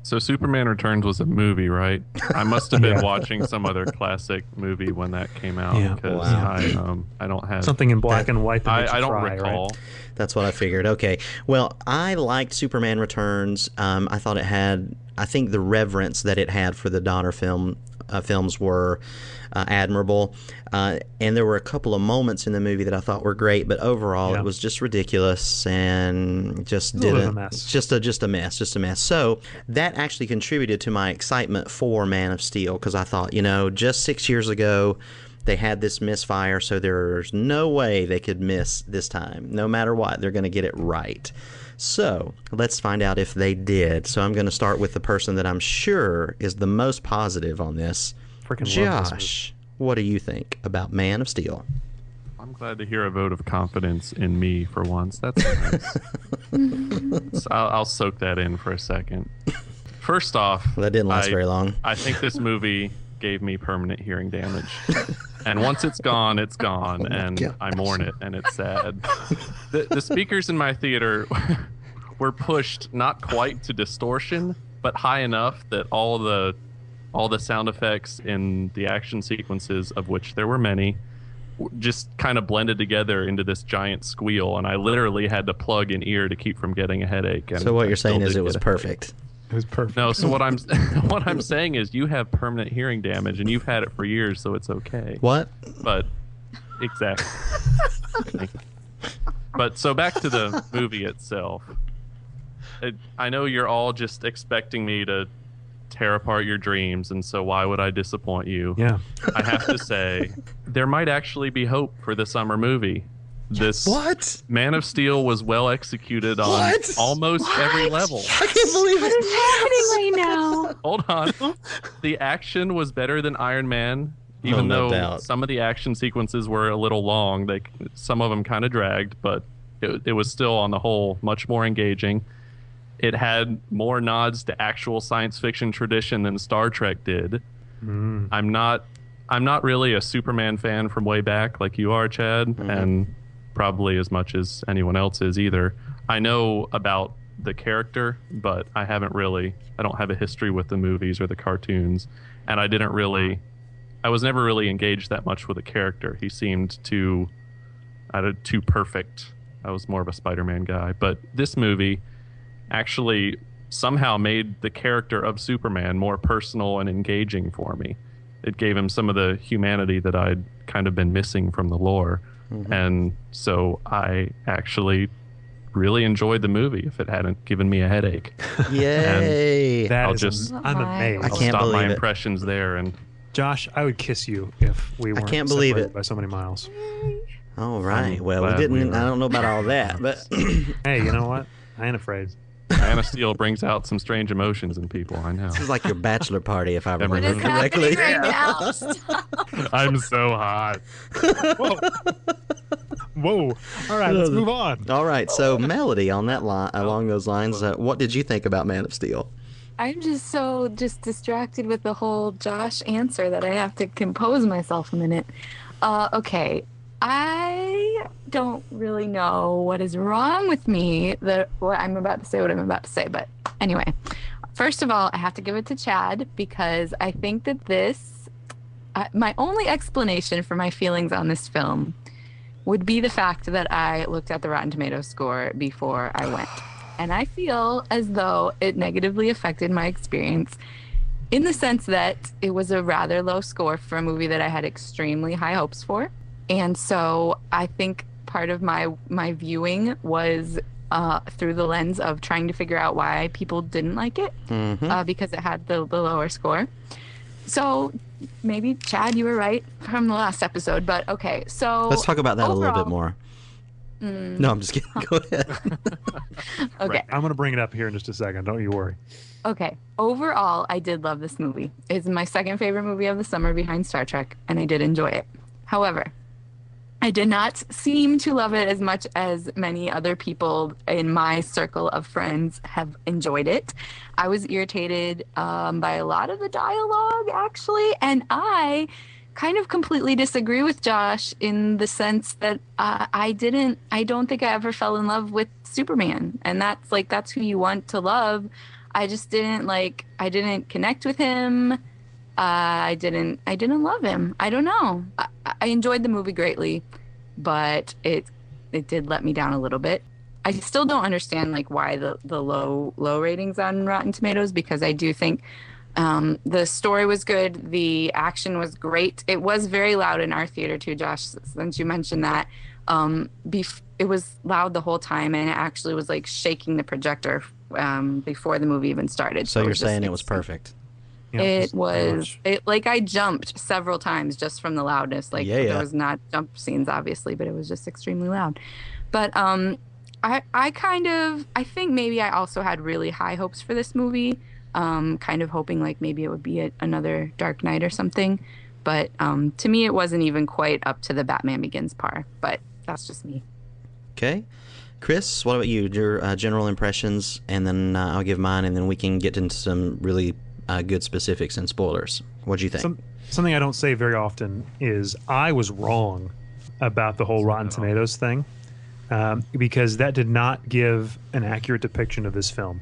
So Superman Returns was a movie, right? I must have been [LAUGHS] yeah. watching some other classic movie when that came out yeah. because wow. I um I don't have something in black that, and white. I, I, don't try, recall. Right? That's what I figured. Okay, well, I liked Superman Returns. Um, I thought it had, I think, the reverence that it had for the Donner film uh, films were uh, admirable. Uh, and there were a couple of moments in the movie that I thought were great, but overall yeah. it was just ridiculous and just didn't. Just a just a mess, just a mess. So that actually contributed to my excitement for Man of Steel because I thought, you know, just six years ago they had this misfire, so there's no way they could miss this time. No matter what, they're going to get it right. So let's find out if they did. So I'm going to start with the person that I'm sure is the most positive on this. Freaking Josh, what do you think about Man of Steel? I'm glad to hear a vote of confidence in me for once. That's nice. [LAUGHS] so I'll, I'll, soak that in for a second. First off, that didn't last I, very long. I think this movie gave me permanent hearing damage. [LAUGHS] and once it's gone, it's gone, Oh and gosh. I mourn it, and it's sad. [LAUGHS] the, the speakers in my theater [LAUGHS] were pushed not quite to distortion, but high enough that all the all the sound effects in the action sequences, of which there were many, just kind of blended together into this giant squeal, and I literally had to plug an ear to keep from getting a headache. And So what I you're saying is it was get headache. perfect. It was perfect. No, so what I'm [LAUGHS] [LAUGHS] what I'm saying is you have permanent hearing damage and you've had it for years, so it's okay. What? But exactly. [LAUGHS] but so back to the movie itself. It, I know you're all just expecting me to tear apart your dreams, and so why would I disappoint you? Yeah. I have to say, there might actually be hope for the summer movie. This What? Man of Steel was well executed on What? almost every level. I can't believe What it. is happening right now? [LAUGHS] Hold on. the action was better than Iron Man, even Oh, no though doubt. some of the action sequences were a little long. They some of them kind of dragged, but it, it was still on the whole much more engaging. It had more nods to actual science fiction tradition than Star Trek did. Mm. I'm not I'm not really a Superman fan from way back like you are, Chad, Mm-hmm. and probably as much as anyone else is either. I know about the character, but I haven't really I don't have a history with the movies or the cartoons, and I didn't really I was never really engaged that much with the character. He seemed too don't- too perfect. I was more of a Spider-Man guy, but this movie actually somehow made the character of Superman more personal and engaging for me. It gave him some of the humanity that I'd kind of been missing from the lore. Mm-hmm. And so I actually really enjoyed the movie if it hadn't given me a headache. [LAUGHS] Yay. That I'll is just- am- I'm amazed. I I'll can't stop my believe it. impressions there and Josh, I would kiss you if we weren't can't believe separated it. by so many miles. All right. I'm Well, we didn't. were- I don't know about all that, but [LAUGHS] Hey, you know what? I ain't afraid. Diana Steele brings out some strange emotions in people, I know. this is like your bachelor party, if I remember is correctly. right now? [LAUGHS] I'm so hot. Whoa. Whoa. All right, let's move on. All right. So, Melody, on that line, along those lines, uh, what did you think about Man of Steel? I'm just so just distracted with the whole Josh answer that I have to compose myself a minute. Uh, okay, I don't really know what is wrong with me that what I'm about to say, what I'm about to say. But anyway, first of all, I have to give it to Chad because I think that this, uh, my only explanation for my feelings on this film would be the fact that I looked at the Rotten Tomatoes score before I went. [SIGHS] And I feel as though it negatively affected my experience in the sense that it was a rather low score for a movie that I had extremely high hopes for. And so I think part of my my viewing was uh, through the lens of trying to figure out why people didn't like it Mm-hmm. uh, because it had the, the lower score. So maybe Chad, you were right from the last episode, but okay. So Let's talk about that a little bit more. Mm, No, I'm just kidding. Go ahead. [LAUGHS] okay. I'm going to bring it up here in just a second. Don't you worry. Okay. Overall, I did love this movie. It's my second favorite movie of the summer behind Star Trek, and I did enjoy it. However, I did not seem to love it as much as many other people in my circle of friends have enjoyed it. I was irritated um, by a lot of the dialogue, actually, and I kind of completely disagree with Josh in the sense that uh, I didn't, I don't think I ever fell in love with Superman, and that's like that's who you want to love. I just didn't like, I didn't connect with him. I didn't, I didn't love him. I don't know. I, I enjoyed the movie greatly, but it, it did let me down a little bit. I still don't understand like why the the low low ratings on Rotten Tomatoes because I do think um, the story was good, the action was great. It was very loud in our theater too, Josh. Since you mentioned that, um, bef- it was loud the whole time, and it actually was like shaking the projector um, before the movie even started. So it you're saying it was extreme. Perfect? Yeah, it was it like I jumped several times just from the loudness. Like Yeah, yeah. there was not jump scenes obviously, but it was just extremely loud. But um I I kind of I think maybe I also had really high hopes for this movie. Um kind of hoping like maybe it would be a, another Dark Knight or something. But um to me it wasn't even quite up to the Batman Begins par. But that's just me. Okay. Chris, what about you? Your uh, general impressions, and then uh, I'll give mine, and then we can get into some really uh, good specifics and spoilers. What do you think? Some, something I don't say very often is I was wrong about the whole Rotten Tomatoes thing um, because that did not give an accurate depiction of this film.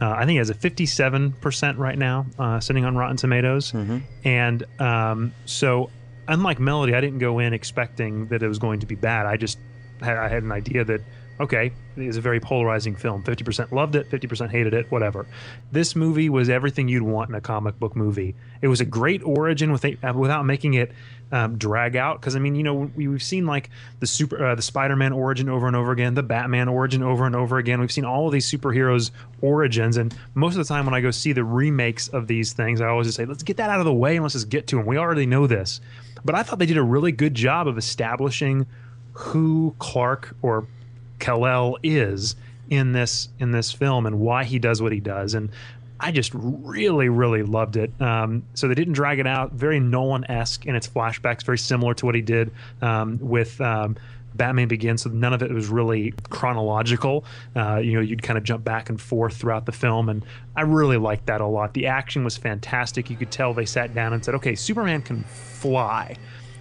Uh, I think it has a 57% right now, uh, sitting on Rotten Tomatoes. Mm-hmm. And um, so, unlike Melody, I didn't go in expecting that it was going to be bad. I just had, I had an idea that, okay, it's a very polarizing film. 50% loved it, 50% hated it, whatever. This movie was everything you'd want in a comic book movie. It was a great origin with a, without making it um, drag out because I mean you know we, have seen like the super uh, the Spider-Man origin over and over again, the Batman origin over and over again. We've seen all of these superheroes origins, and most of the time when I go see the remakes of these things, I always just say let's get that out of the way and let's just get to them. We already know this, but I thought they did a really good job of establishing who Clark or Kal-El is in this in this film and why he does what he does and I just really, really loved it. Um, so they didn't drag it out. Very Nolan esque in its flashbacks, very similar to what he did um, with. Um, Batman Begins, so none of it was really chronological. Uh, you know, you'd kind of jump back and forth throughout the film, and I really liked that a lot. The action was fantastic. You could tell they sat down and said, "Okay, Superman can fly,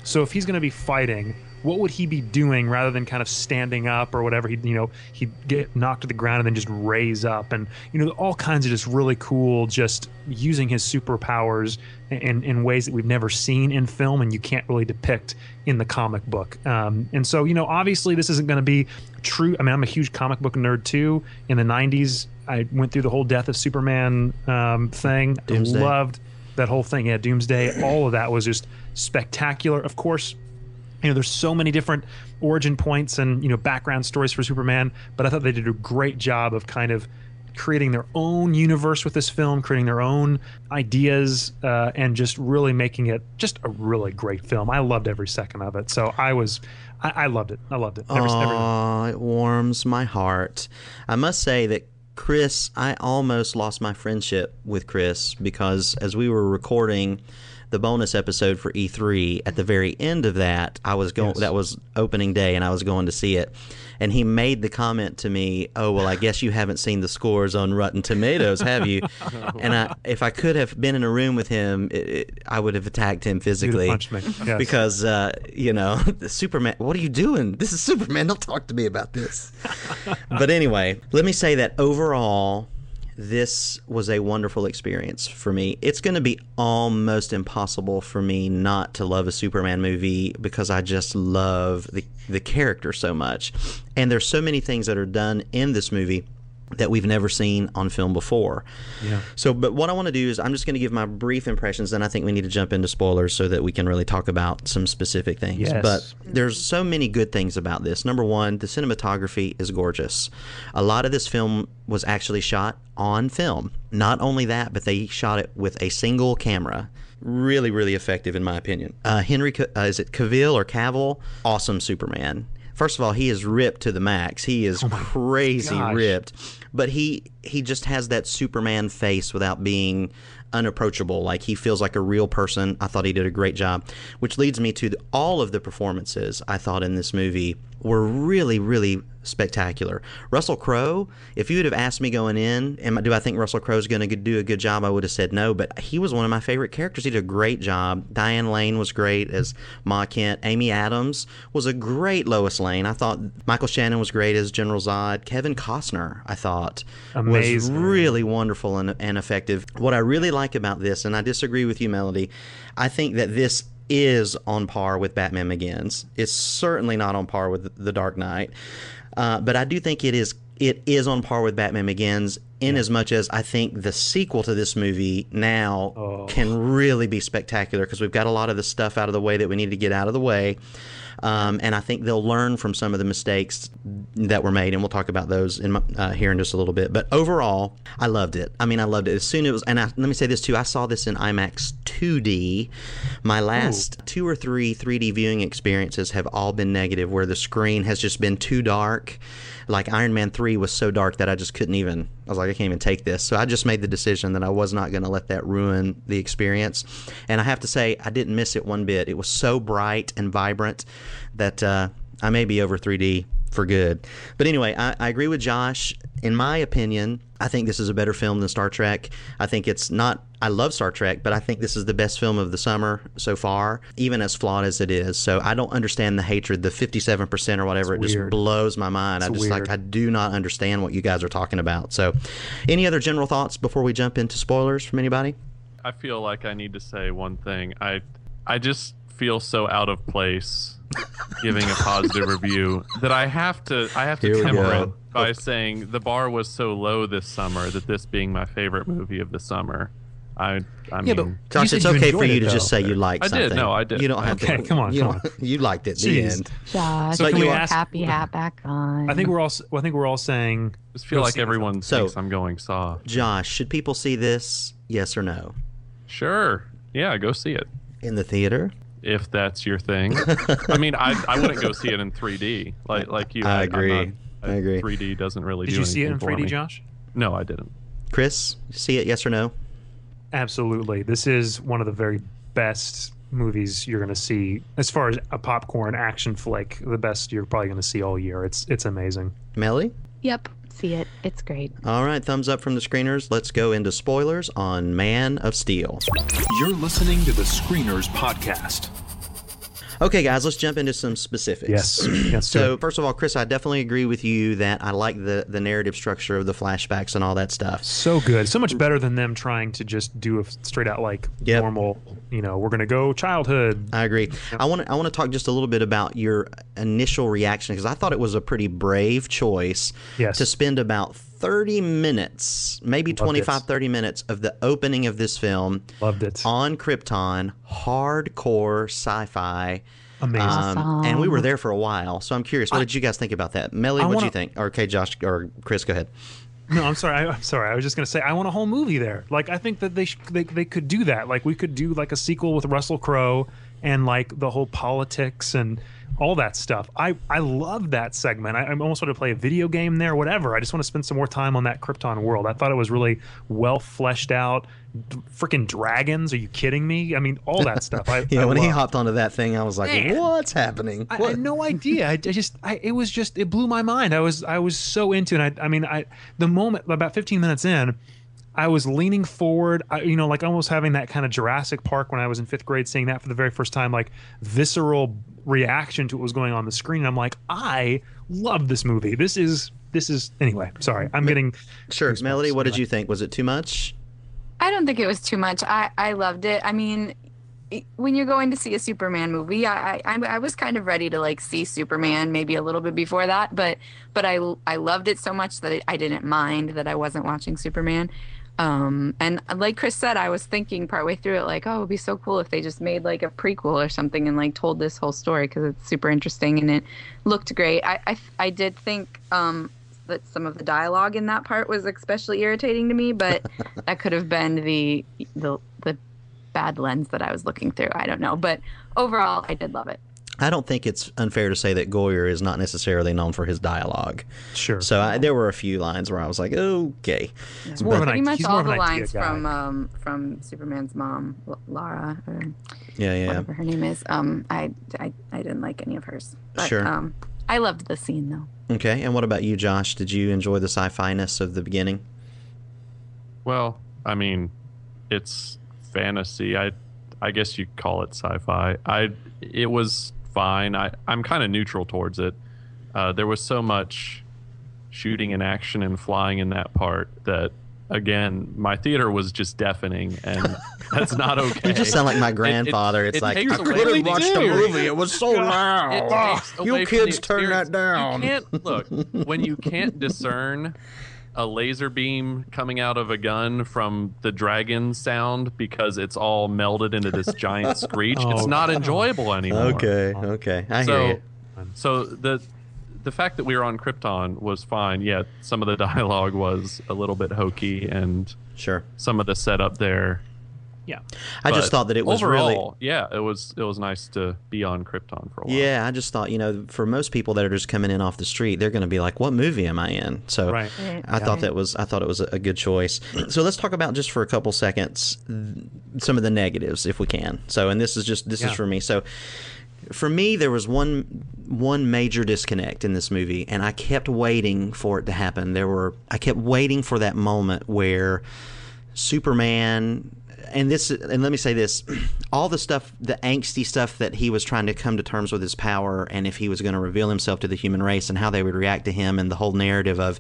so if he's going to be fighting, what would he be doing rather than kind of standing up or whatever? He'd, you know, he'd get knocked to the ground and then just raise up and, you know, all kinds of just really cool, just using his superpowers in, in ways that we've never seen in film and you can't really depict in the comic book. Um, and so, you know, obviously this isn't going to be true. I mean, I'm a huge comic book nerd too. In the 90s, I went through the whole death of Superman um, thing. Doomsday. Loved that whole thing. Yeah, Doomsday. All of that was just spectacular. Of course, you know there's so many different origin points and you know background stories for superman but i thought they did a great job of kind of creating their own universe with this film creating their own ideas uh, and just really making it just a really great film. I loved every second of it so i was i, I loved it. I loved it. Every, oh it warms my heart. I must say that chris i almost lost my friendship with chris because as we were recording the bonus episode for E3, at the very end of that, I was going. Yes. That was opening day, and I was going to see it. And he made the comment to me, "Oh well, I guess you haven't seen the scores on Rotten Tomatoes, have you?" [LAUGHS] and I, if I could have been in a room with him, it, it, I would have attacked him physically [LAUGHS] yes. because uh, you know, [LAUGHS] Superman. What are you doing? This is Superman. Don't talk to me about this. but anyway, let me say that overall this was a wonderful experience for me. It's going to be almost impossible for me not to love a Superman movie because I just love the the character so much. And there's so many things that are done in this movie that we've never seen on film before. Yeah. So, but what I want to do is I'm just going to give my brief impressions, and I think we need to jump into spoilers so that we can really talk about some specific things. Yes. But there's so many good things about this. Number one, the cinematography is gorgeous. A lot of this film was actually shot on film. Not only that, but they shot it with a single camera really, really effective in my opinion. Uh, Henry, uh, is it Cavill or Cavill? Awesome Superman. First of all, he is ripped to the max. He is oh crazy gosh. ripped, but he he just has that Superman face without being unapproachable. Like he feels like a real person. I thought he did a great job, which leads me to the, all of the performances I thought in this movie were really, really spectacular. Russell Crowe, if you would have asked me going in, am, do I think Russell Crowe is going to do a good job? I would have said no, but he was one of my favorite characters. He did a great job. Diane Lane was great as Ma Kent. Amy Adams was a great Lois Lane. I thought Michael Shannon was great as General Zod. Kevin Costner, I thought, Amazing. was really wonderful and, and effective. What I really like about this, and I disagree with you, Melody, I think that this is on par with Batman Begins. It's certainly not on par with The Dark Knight, uh, but I do think it is it is on par with Batman Begins in yeah. as much as I think the sequel to this movie now oh. can really be spectacular because we've got a lot of the stuff out of the way that we need to get out of the way. Um, and I think they'll learn from some of the mistakes that were made, and we'll talk about those in my, uh, here in just a little bit. But overall, I loved it. I mean, I loved it as soon as it was. And I, let me say this too: I saw this in IMAX 2D. My last Ooh. two or three 3D viewing experiences have all been negative, where the screen has just been too dark like Iron Man 3 was so dark that I just couldn't even, I was like, I can't even take this. So I just made the decision that I was not going to let that ruin the experience. And I have to say, I didn't miss it one bit. It was so bright and vibrant that uh, I may be over 3D for good. But anyway, I, I agree with Josh. In my opinion, I think this is a better film than Star Trek. I think it's not. I love Star Trek, but I think this is the best film of the summer so far, even as flawed as it is. So I don't understand the hatred, the fifty-seven percent or whatever. It's it just blows my mind. It's I just weird. like I do not understand what you guys are talking about. So, any other general thoughts before we jump into spoilers from anybody? I feel like I need to say one thing. I I just feel so out of place [LAUGHS] giving a positive review that I have to I have to Here temper it by saying the bar was so low this summer that this being my favorite movie of the summer. I I Yeah, but Josh, it's okay for you it, to just say you like I did. something. No, I did. You don't have Okay, to. come on, You, come don't- [LAUGHS] you liked it. The Jeez. end. Josh, So But can you we are- ask? happy hat back on. I think we're all. I think we're all saying. I just feel like see it. everyone So- thinks I'm going soft. Josh, should people see this? Yes or no? Sure. Yeah, go see it. In the theater? If that's your thing. [LAUGHS] I mean, I, I wouldn't go see it in 3D like like you. I I'm agree. not- I agree. 3D doesn't really Did do you see it in 3D, me. Josh? No, I didn't. Chris, see it? Yes or no? Absolutely. This is one of the very best movies you're going to see as far as a popcorn action flick. The best you're probably going to see all year. It's it's amazing. Melly? Yep, see it. It's great. All right, thumbs up from the screeners. Let's go into spoilers on Man of Steel. You're listening to the Screeners Podcast. Okay, guys, let's jump into some specifics. Yes. [CLEARS THROAT] Yes. So, first of all, Chris, I definitely agree with you that I like the, the narrative structure of the flashbacks and all that stuff. so good. So much better than them trying to just do a straight out like Yep. normal. You know, we're going to go childhood. I agree. I want to I want to talk just a little bit about your initial reaction because I thought it was a pretty brave choice Yes. to spend about 30 minutes, maybe Loved 25 it. 30 minutes of the opening of this film Loved it. on Krypton, hardcore sci-fi. Amazing. Um, and we were there for a while, so I'm curious. What did you guys think about that, Melly? What did you think? Or okay, Josh or Chris, go ahead. No, I'm sorry. I, I'm sorry. I was just gonna say I want a whole movie there. Like I think that they sh- they they could do that. Like we could do like a sequel with Russell Crowe and like the whole politics and all that stuff. I I love that segment. I, I almost want to play a video game there, whatever. I just want to spend some more time on that Krypton world. I thought it was really well fleshed out. D- Freaking dragons? Are you kidding me? I mean, all that stuff. I, [LAUGHS] Yeah, I when he hopped onto that thing, I was like, Man. "What's happening?" I, I had no idea. I, I just, I, it was just, it blew my mind. I was, I was so into it. I, I mean, I, the moment about 15 minutes in, I was leaning forward, I, you know, like almost having that kind of Jurassic Park when I was in fifth grade, seeing that for the very first time, like visceral reaction to what was going on the screen. And I'm like, I love this movie. This is, this is, anyway, sorry. I'm getting, Sure, Melody. What did you think? Was it too much? I don't think it was too much. I, I loved it. I mean, when you're going to see a Superman movie, I, I I was kind of ready to like see Superman maybe a little bit before that, but but I I loved it so much that I didn't mind that I wasn't watching Superman. Um, and like Chris said, I was thinking partway through it, like, oh, it'd be so cool if they just made like a prequel or something and like told this whole story because it's super interesting and it looked great. I, I, I did think um, that some of the dialogue in that part was especially irritating to me, but [LAUGHS] that could have been the the the bad lens that I was looking through. I don't know, but overall, I did love it. I don't think it's unfair to say that Goyer is not necessarily known for his dialogue. Sure. So I, there were a few lines where I was like, "Okay." It's more of an Pretty much he's more all of the lines from um from Superman's mom, L- Lara, or Yeah, yeah. whatever her name is. Um, I, I I didn't like any of hers. But, Sure. Um, I loved the scene though. Okay. And what about you, Josh? Did you enjoy the sci-fi ness of the beginning? Well, I mean, it's fantasy. I I guess you call it sci-fi. I it was fine. I I'm kind of neutral towards it. Uh, there was so much shooting and action and flying in that part that again my theater was just deafening and [LAUGHS] that's not okay. You just sound like my It- it- grandfather. it's it like I couldn't from the watch the movie. It was so [LAUGHS] loud. takes You kids turn that down. You can't look when you can't [LAUGHS] discern a laser beam coming out of a gun from the dragon sound because it's all melded into this giant [LAUGHS] screech. Oh, it's not enjoyable anymore. Okay, okay. I so, hear you. So the the fact that we were on Krypton was fine. Yet some of the [LAUGHS] dialogue was a little bit hokey, and sure, some of the setup there. Yeah, I just thought that it was really overall, yeah, it was it was nice to be on Krypton for a while. Yeah, I just thought, you know, for most people that are just coming in off the street, they're going to be like, "What movie am I in?" So Right. Right. I thought that was I thought it was a, a good choice. So let's talk about just for a couple seconds some of the negatives, if we can. So, and this is just this is for me. So. for me there was one one major disconnect in this movie and I kept waiting for it to happen. There were I kept waiting for that moment where Superman and this and let me say this [CLEARS THROAT] all the stuff the angsty stuff that he was trying to come to terms with his power and if he was going to reveal himself to the human race and how they would react to him and the whole narrative of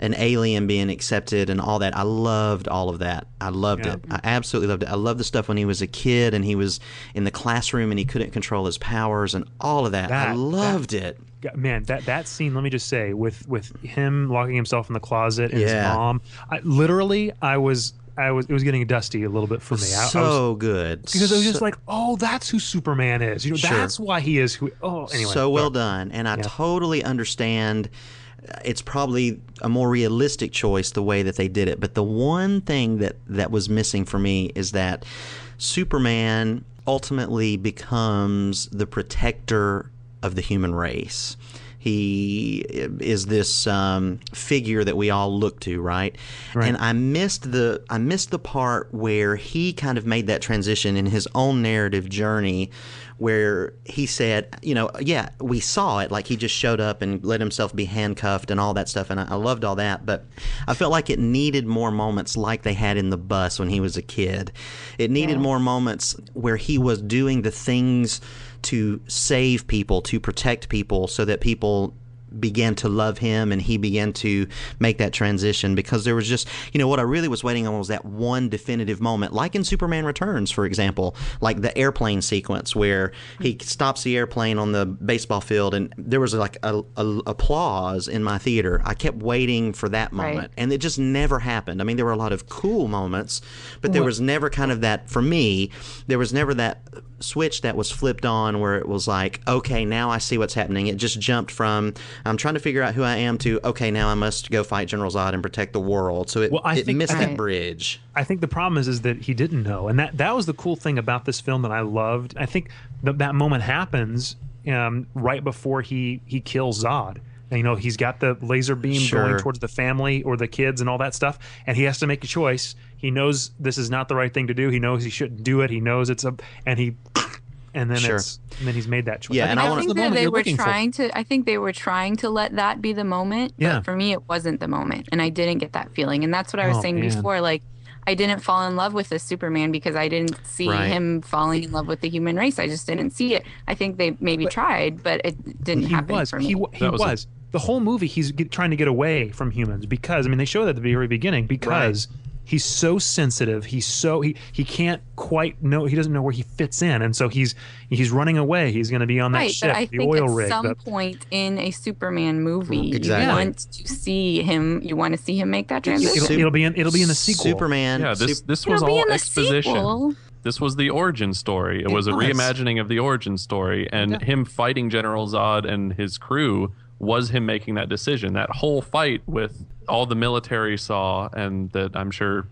an alien being accepted and all that. I loved all of that. I loved Yeah. it. I absolutely loved it. I loved the stuff when he was a kid and he was in the classroom and he couldn't control his powers and all of that. I That- loved it. Man that that scene let me just say with with him locking himself in the closet and Yeah. his mom I, literally i was i was it was getting dusty a little bit for me I, I was, So good. because I was just So- like, oh, that's who Superman is. You know, Sure. that's why he is who. Oh, anyway. so well sorry. done and i Yeah. totally understand uh, it's probably a more realistic choice the way that they did it but the one thing that that was missing for me is that superman ultimately becomes the protector of the human race he is this um, figure that we all look to, right? Right. And I missed the I missed the part where he kind of made that transition in his own narrative journey, where he said, you know, yeah, we saw it, like he just showed up and let himself be handcuffed and all that stuff, and I, I loved all that, but I felt like it needed more moments like they had in the bus when he was a kid. It needed more moments where he was doing the things to save people, to protect people, so that people began to love him and he began to make that transition because there was just you know what I really was waiting on was that one definitive moment like in Superman Returns for example like the airplane sequence where he stops the airplane on the baseball field and there was like a, a applause in my theater. I kept waiting for that Right. moment and it just never happened. I mean there were a lot of cool moments but there was never kind of that for me there was never that switch that was flipped on where it was like okay now I see what's happening. It just jumped from I'm trying to figure out who I am to okay now I must go fight General Zod and protect the world so it, Well, I it think- missed I that think- bridge I think the problem is is that he didn't know, and that that was the cool thing about this film that I loved. I think that that moment happens um, right before he he kills Zod. And, you know, he's got the laser beam Sure. going towards the family or the kids and all that stuff, and he has to make a choice. He knows this is not the right thing to do. He knows he shouldn't do it. He knows it's a, and he, and then Sure. it's, and then he's made that choice. Yeah, and I think think the that they were looking for. trying to. I think they were trying to let that be the moment. Yeah. But for me, it wasn't the moment, and I didn't get that feeling. And that's what I was Oh, saying man. before. Like, I didn't fall in love with this Superman because I didn't see Right. him falling in love with the human race. I just didn't see it. I think they maybe tried, but it didn't he happen was for me. he, wa- he That was was, the whole movie he's get, trying to get away from humans because i mean they show that at the very beginning because he's so sensitive he's so he he can't quite know he doesn't know where he fits in and so he's he's running away he's going to be on that right, ship but I the think oil at rig some the- point in a Superman movie, Exactly. you want to see him. You want to see him make that transition. it'll, it'll be in it'll be in the sequel Superman Yeah, this this was It'll all exposition. sequel. This was the origin story. It, It was a was. reimagining of the origin story, and Yeah. him fighting General Zod and his crew was him making that decision. That whole fight with all the military saw, and that I'm sure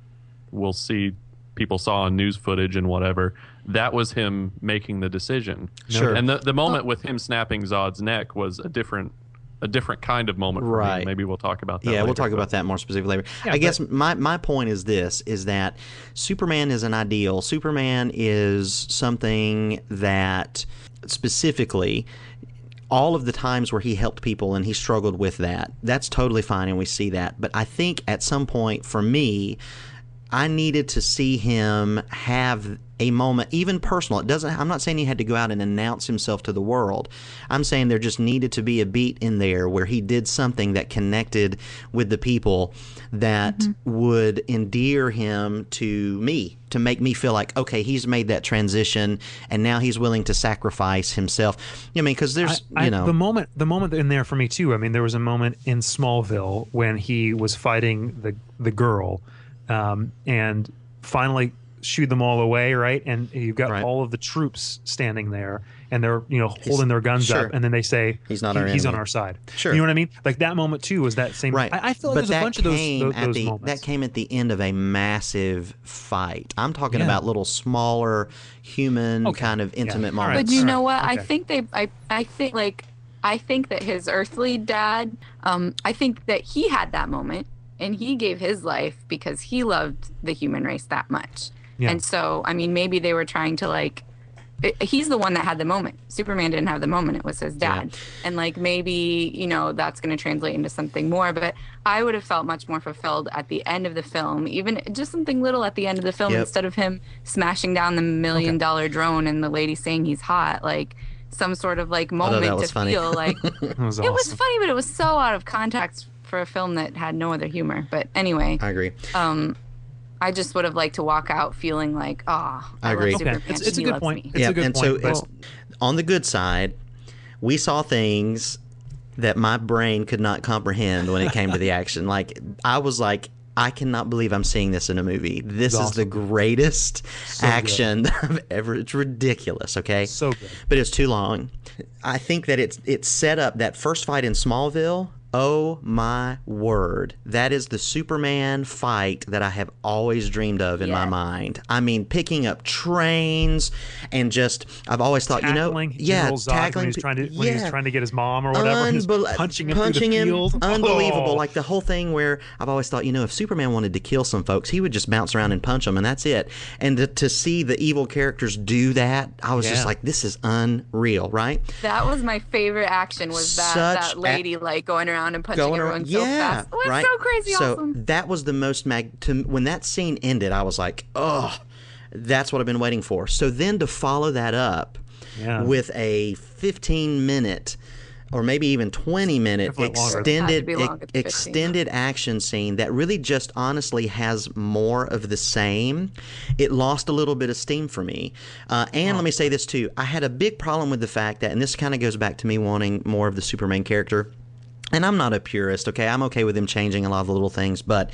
we'll see people saw on news footage and whatever. That was him making the decision. Sure. And the the moment oh. with him snapping Zod's neck was a different a different kind of moment for Right. me. Maybe we'll talk about that. Yeah, we'll talk but- about that more specifically later. Yeah, I guess my, my point is this is that Superman is an ideal. Superman is something that specifically all of the times where he helped people and he struggled with that, that's totally fine and we see that. But I think at some point for me, I needed to see him have a moment, even personal. It doesn't. I'm not saying he had to go out and announce himself to the world. I'm saying there just needed to be a beat in there where he did something that connected with the people that mm-hmm. would endear him to me, to make me feel like, okay, he's made that transition, and now he's willing to sacrifice himself. I mean, because there's, I- you know, the moment the moment in there for me too. I mean, there was a moment in Smallville when he was fighting the the girl, um, and finally shooed them all away, right? And you've got Right. all of the troops standing there, and they're you know holding their guns sure. up, and then they say He's not "He- our he's on our side. Sure. you know what I mean? Like that moment too was that same. Right. I, I feel like but there's a that bunch of those those, those the, moments. That came at the end of a massive fight. I'm talking Yeah. about little smaller human Okay. kind of intimate All right. moments. But you All know right. what? I think they. I. I think like. I think that his earthly dad. Um. I think that he had that moment, and he gave his life because he loved the human race that much. Yeah. And so, I mean, maybe they were trying to like he's the one that had the moment. Superman didn't have the moment. It was his dad. Yeah. And like maybe, you know, that's going to translate into something more, but I would have felt much more fulfilled at the end of the film, even just something little at the end of the film yep. instead of him smashing down the million okay. dollar drone and the lady saying he's hot. Like some sort of like moment to funny. feel like [LAUGHS] was awesome. it was funny, but it was so out of context for a film that had no other humor. But anyway, I agree. Um, I just would have liked to walk out feeling like, oh, I, I agree. Okay. It's, it's a good point. It's yeah, a good and point, so on the good side, we saw things that my brain could not comprehend when it came to the [LAUGHS] action. Like I was like, I cannot believe I'm seeing this in a movie. This awesome. is the greatest so action that [LAUGHS] I've ever. It's ridiculous. Okay, so good, but it's too long. I think that it's it's set up that first fight in Smallville Oh my word. That is the Superman fight that I have always dreamed of in yeah. my mind. I mean, picking up trains and just, I've always thought, tackling you know, yeah, tackling. When he's, trying to, when yeah. he's trying to get his mom or whatever, Unbe- punching him punching him, Unbelievable. Oh. Like the whole thing where I've always thought, you know, if Superman wanted to kill some folks, he would just bounce around and punch them and that's it. And to, to see the evil characters do that, I was yeah. just like, this is unreal, right? That was my favorite action was that, that lady a- like going around around and punching Going everyone around, so yeah, fast. Oh, right? so crazy so awesome. that was the most mag. To, when that scene ended, I was like, oh, that's what I've been waiting for. So then to follow that up yeah. with a 15 minute or maybe even 20 minute extended extended action scene that really just honestly has more of the same it lost a little bit of steam for me uh, and oh. let me say this too i had a big problem with the fact that and this kind of goes back to me wanting more of the superman character and I'm not a purist, okay? I'm okay with them changing a lot of the little things, but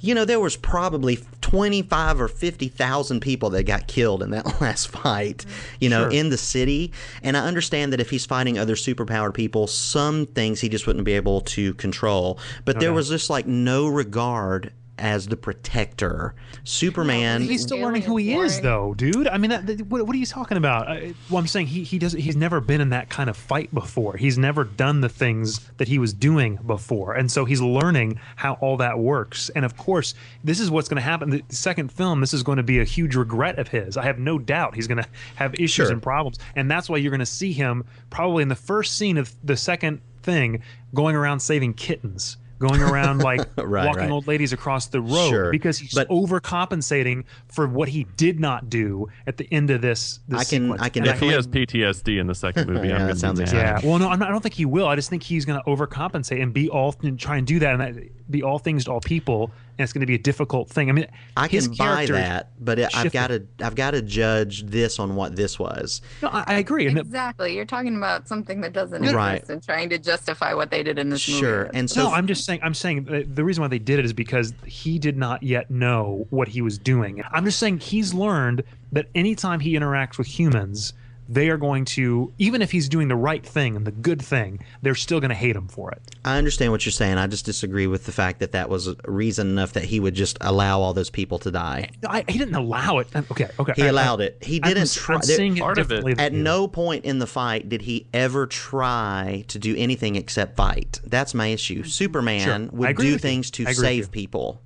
you know, there was probably 25 or 50,000 people that got killed in that [LAUGHS] last fight, you know, sure. in the city. And I understand that if he's fighting other superpowered people, some things he just wouldn't be able to control. But okay. there was just like no regard as the protector. Superman. he's still learning who he is, though, dude. I mean, that, that, what, what, are you talking about? I, well, I'm saying he he does. He's never been in that kind of fight before. He's never done the things that he was doing before, and so he's learning how all that works. And of course, this is what's going to happen. The second film, this is going to be a huge regret of his. I have no doubt he's going to have issues sure. and problems, and that's why you're going to see him probably in the first scene of the second thing going around saving kittens going around like [LAUGHS] right, walking right. old ladies across the road sure. because he's but, overcompensating for what he did not do at the end of this. this I can, sequence. I can. if he has PTSD in the second [LAUGHS] movie, yeah, that sounds exactly. Yeah. Well, no, not, i don't think he will. I just think he's going to overcompensate and be all and try and do that and that, be all things to all people and it's going to be a difficult thing. I mean, I can buy that, but it, I've got to I've got to judge this on what this was. No, I, I agree. Exactly. You're talking about something that doesn't right. exist and trying to justify what they did in this movie. Sure. And so no, I'm just saying. I'm saying the reason why they did it is because he did not yet know what he was doing. I'm just saying he's learned that anytime he interacts with humans they are going to even if he's doing the right thing and the good thing they're still going to hate him for it. I understand what you're saying. I just disagree with the fact that that was a reason enough that he would just allow all those people to die. I, he didn't allow it. Uh, okay okay. He I, allowed I, it. He didn't try part of it. at no point in the fight did he ever try to do anything except fight. That's my issue. Superman sure. would do things to save people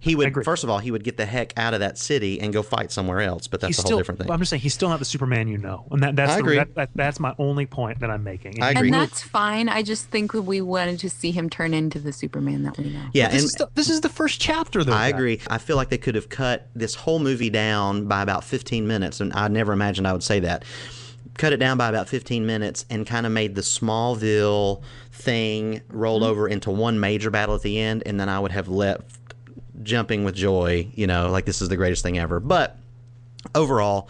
he would first of all he would get the heck out of that city and go fight somewhere else. But that's he's a whole still, different thing. I'm just saying he's still not the Superman you know, and that, that's I the, agree. That, that, that's my only point that I'm making. I agree. And that's fine. I just think we wanted to see him turn into the Superman that we know. Yeah, this and is the, this is the first chapter. Though. I agree. I feel like they could have cut this whole movie down by about 15 minutes, and I never imagined I would say that cut it down by about 15 minutes and kind of made the Smallville thing roll mm-hmm. over into one major battle at the end, and then I would have left jumping with joy, you know, like this is the greatest thing ever. But overall,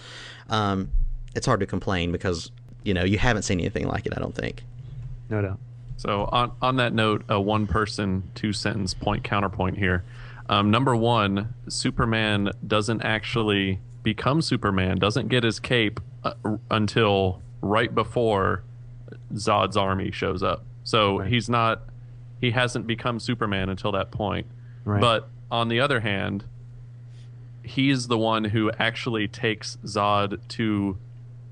um, it's hard to complain because you know you haven't seen anything like it. I don't think. No doubt. So on on that note, a one person, two sentence point counterpoint here. Um, number one, Superman doesn't actually become Superman. Doesn't get his cape uh, until right before Zod's army shows up. So right. he's not. He hasn't become Superman until that point. Right. But on the other hand, he's the one who actually takes Zod to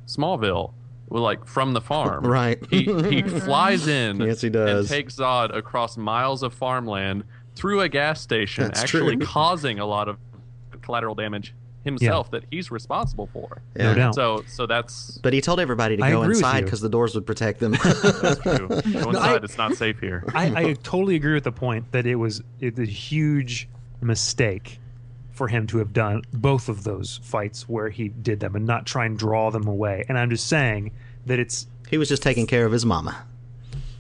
Smallville, like from the farm. [LAUGHS] Right. He he flies [LAUGHS] in. yes, he does. And takes Zod across miles of farmland through a gas station, That's actually true. causing a lot of collateral damage himself that he's responsible for. No doubt. So so that's But he told everybody to I go inside because the doors would protect them. [LAUGHS] that's true. Go No, inside. I- it's not safe here. I, I totally agree with the point that it was it's a huge mistake for him to have done both of those fights where he did them and not try and draw them away. And I'm just saying that it's he was just taking care of his mama.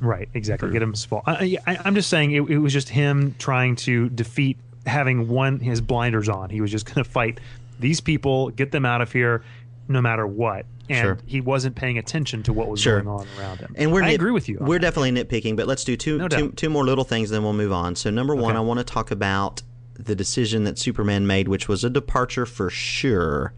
right, exactly. Get him a spot. I, I, I'm just saying it, it was just him trying to defeat having one his blinders on. He was just going to fight these people, get them out of here, no matter what. And Sure. he wasn't paying attention to what was Sure. going on around him. And we're I nit- agree with you. We're that. definitely nitpicking, but let's do two, No two, two more little things, then we'll move on. So, number one, Okay. I want to talk about the decision that Superman made, which was a departure for sure,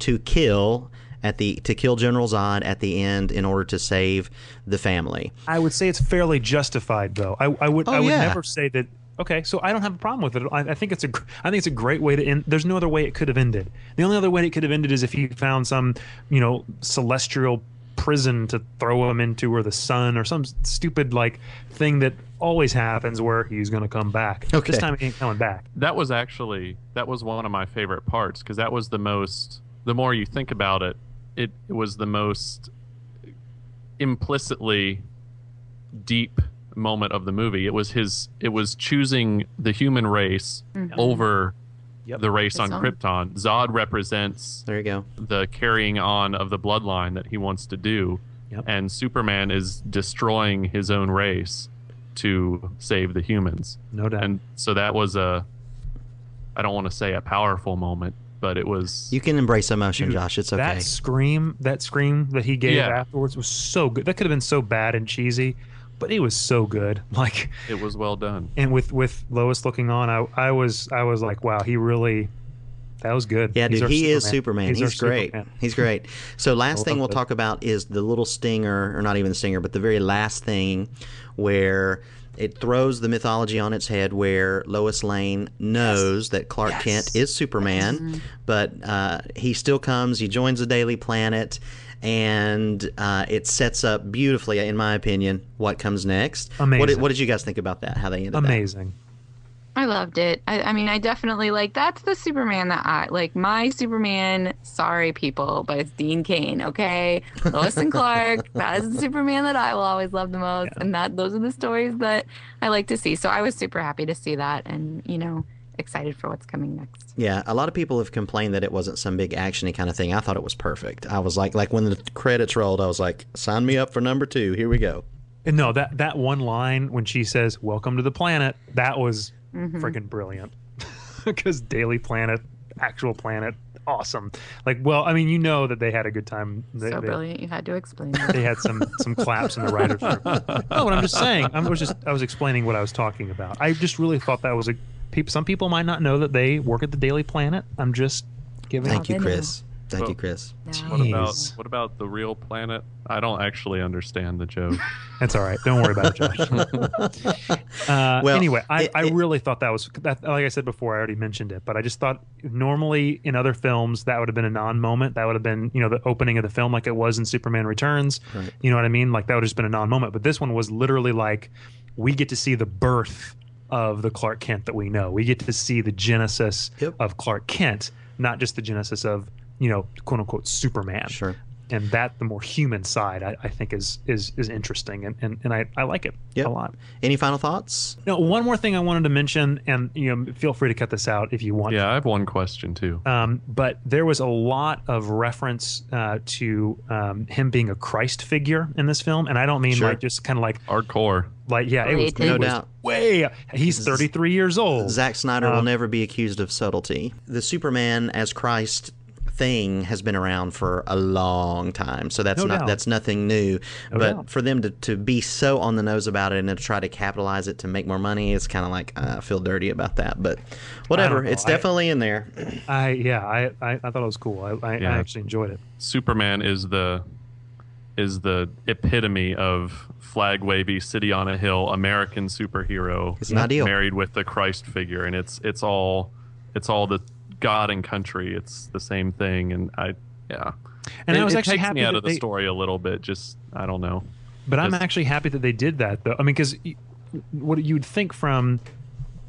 to kill at the to kill General Zod at the end in order to save the family. I would say it's fairly justified, though. I, I would Oh, I would yeah. never say that. Okay, so I don't have a problem with it. I, I think it's a I think it's a great way to end. There's no other way it could have ended. The only other way it could have ended is if he found some you know celestial prison to throw him into, or the sun, or some stupid like thing that always happens where he's going to come back. Okay. This time he ain't coming back. that was actually that was one of my favorite parts because that was the most the more you think about it it, it was the most implicitly deep moment of the movie it was his it was choosing the human race Mhm. over Yep. the race on His own. krypton zod represents There you go. the carrying on of the bloodline that he wants to do Yep. and superman is destroying his own race to save the humans No doubt. and so that was a i don't want to say a powerful moment but it was You can embrace emotion, Dude, Josh. It's okay. That scream, that scream that he gave Yeah. afterwards was so good. That could have been so bad and cheesy, but it was so good. [LAUGHS] Like it was well done and with with Lois looking on, I I was I was like, wow, he really that was good. Yeah, He's dude, our he is Superman. He's, our great. Superman. He's great. So, last thing we'll it. talk about is the little stinger, or not even the stinger, but the very last thing where it throws the mythology on its head, where Lois Lane knows that Clark Kent is Superman, but uh, he still comes. He joins the Daily Planet. And uh, it sets up beautifully, in my opinion, what comes next. What did, Amazing. what did you guys think about that? How they ended that? Amazing. I loved it. I, I mean, I definitely like that's the Superman that I like. My Superman, sorry people, but it's Dean Cain. Okay, Lois and Clark. [LAUGHS] That is the Superman that I will always love the most, and that those are the stories that I like to see. So I was super happy to see that, and you know, excited for what's coming next. Yeah, a lot of people have complained that it wasn't some big actiony kind of thing. I thought it was perfect. I was like, like when the credits rolled, I was like, sign me up for number two. Here we go. And no, that that one line when she says "Welcome to the planet," that was Mhm. freaking brilliant. [LAUGHS] Because Daily Planet, actual planet, awesome. Like, well, I mean, you know that they had a good time. They, so they- brilliant. You had to explain [LAUGHS] that. They had some some claps in the writers' room. [LAUGHS] No, but I'm just saying. I was just I was explaining what I was talking about. I just really thought that was a. Peop, some people might not know that they work at the Daily Planet. I'm just giving. Thank you, they know. Chris. Thank you, Chris. what about what about the real planet i don't actually understand the joke [LAUGHS] That's all right. Don't worry about it, Josh. [LAUGHS] uh, Well, anyway, I, it- I it- really thought that was that. Like I said before, I already mentioned it, but I just thought normally in other films that would have been a non-moment. That would have been you know the opening of the film, like it was in Superman Returns. Right. You know what I mean? Like that would have just been a non-moment. But this one was literally like we get to see the birth of the Clark Kent that we know. We get to see the genesis Yep. of Clark Kent, not just the genesis of you know quote unquote Superman Sure. And that the more human side I, I think is is is interesting and, and, and I, I like it Yep. a lot. Any final thoughts? No, one more thing I wanted to mention and you know feel free to cut this out if you want. yeah i have one question too Um, but there was a lot of reference uh, to um, him being a Christ figure in this film, and I don't mean Sure. like just kind of like hardcore like yeah, it was, Related. it No was doubt. way. He's 33 years old. Zack Snyder will Um, never be accused of subtlety. The Superman as Christ thing has been around for a long time, so that's No not doubt. that's nothing new. No but doubt. for them to, to be so on the nose about it and to try to capitalize it to make more money, it's kind of like uh, I feel dirty about that. But whatever, know. it's I- definitely in there. I yeah, I, I I thought it was cool. I I, Yeah. I actually enjoyed it. superman is the is the epitome of flag wavy city on a hill american superhero It's an ideal. married with the christ figure and it's it's all it's all the god and country it's the same thing and i yeah And it, I was actually happy me out of the they- story a little bit just i don't know But I'm actually happy that they did that, though. I mean, because what you'd think from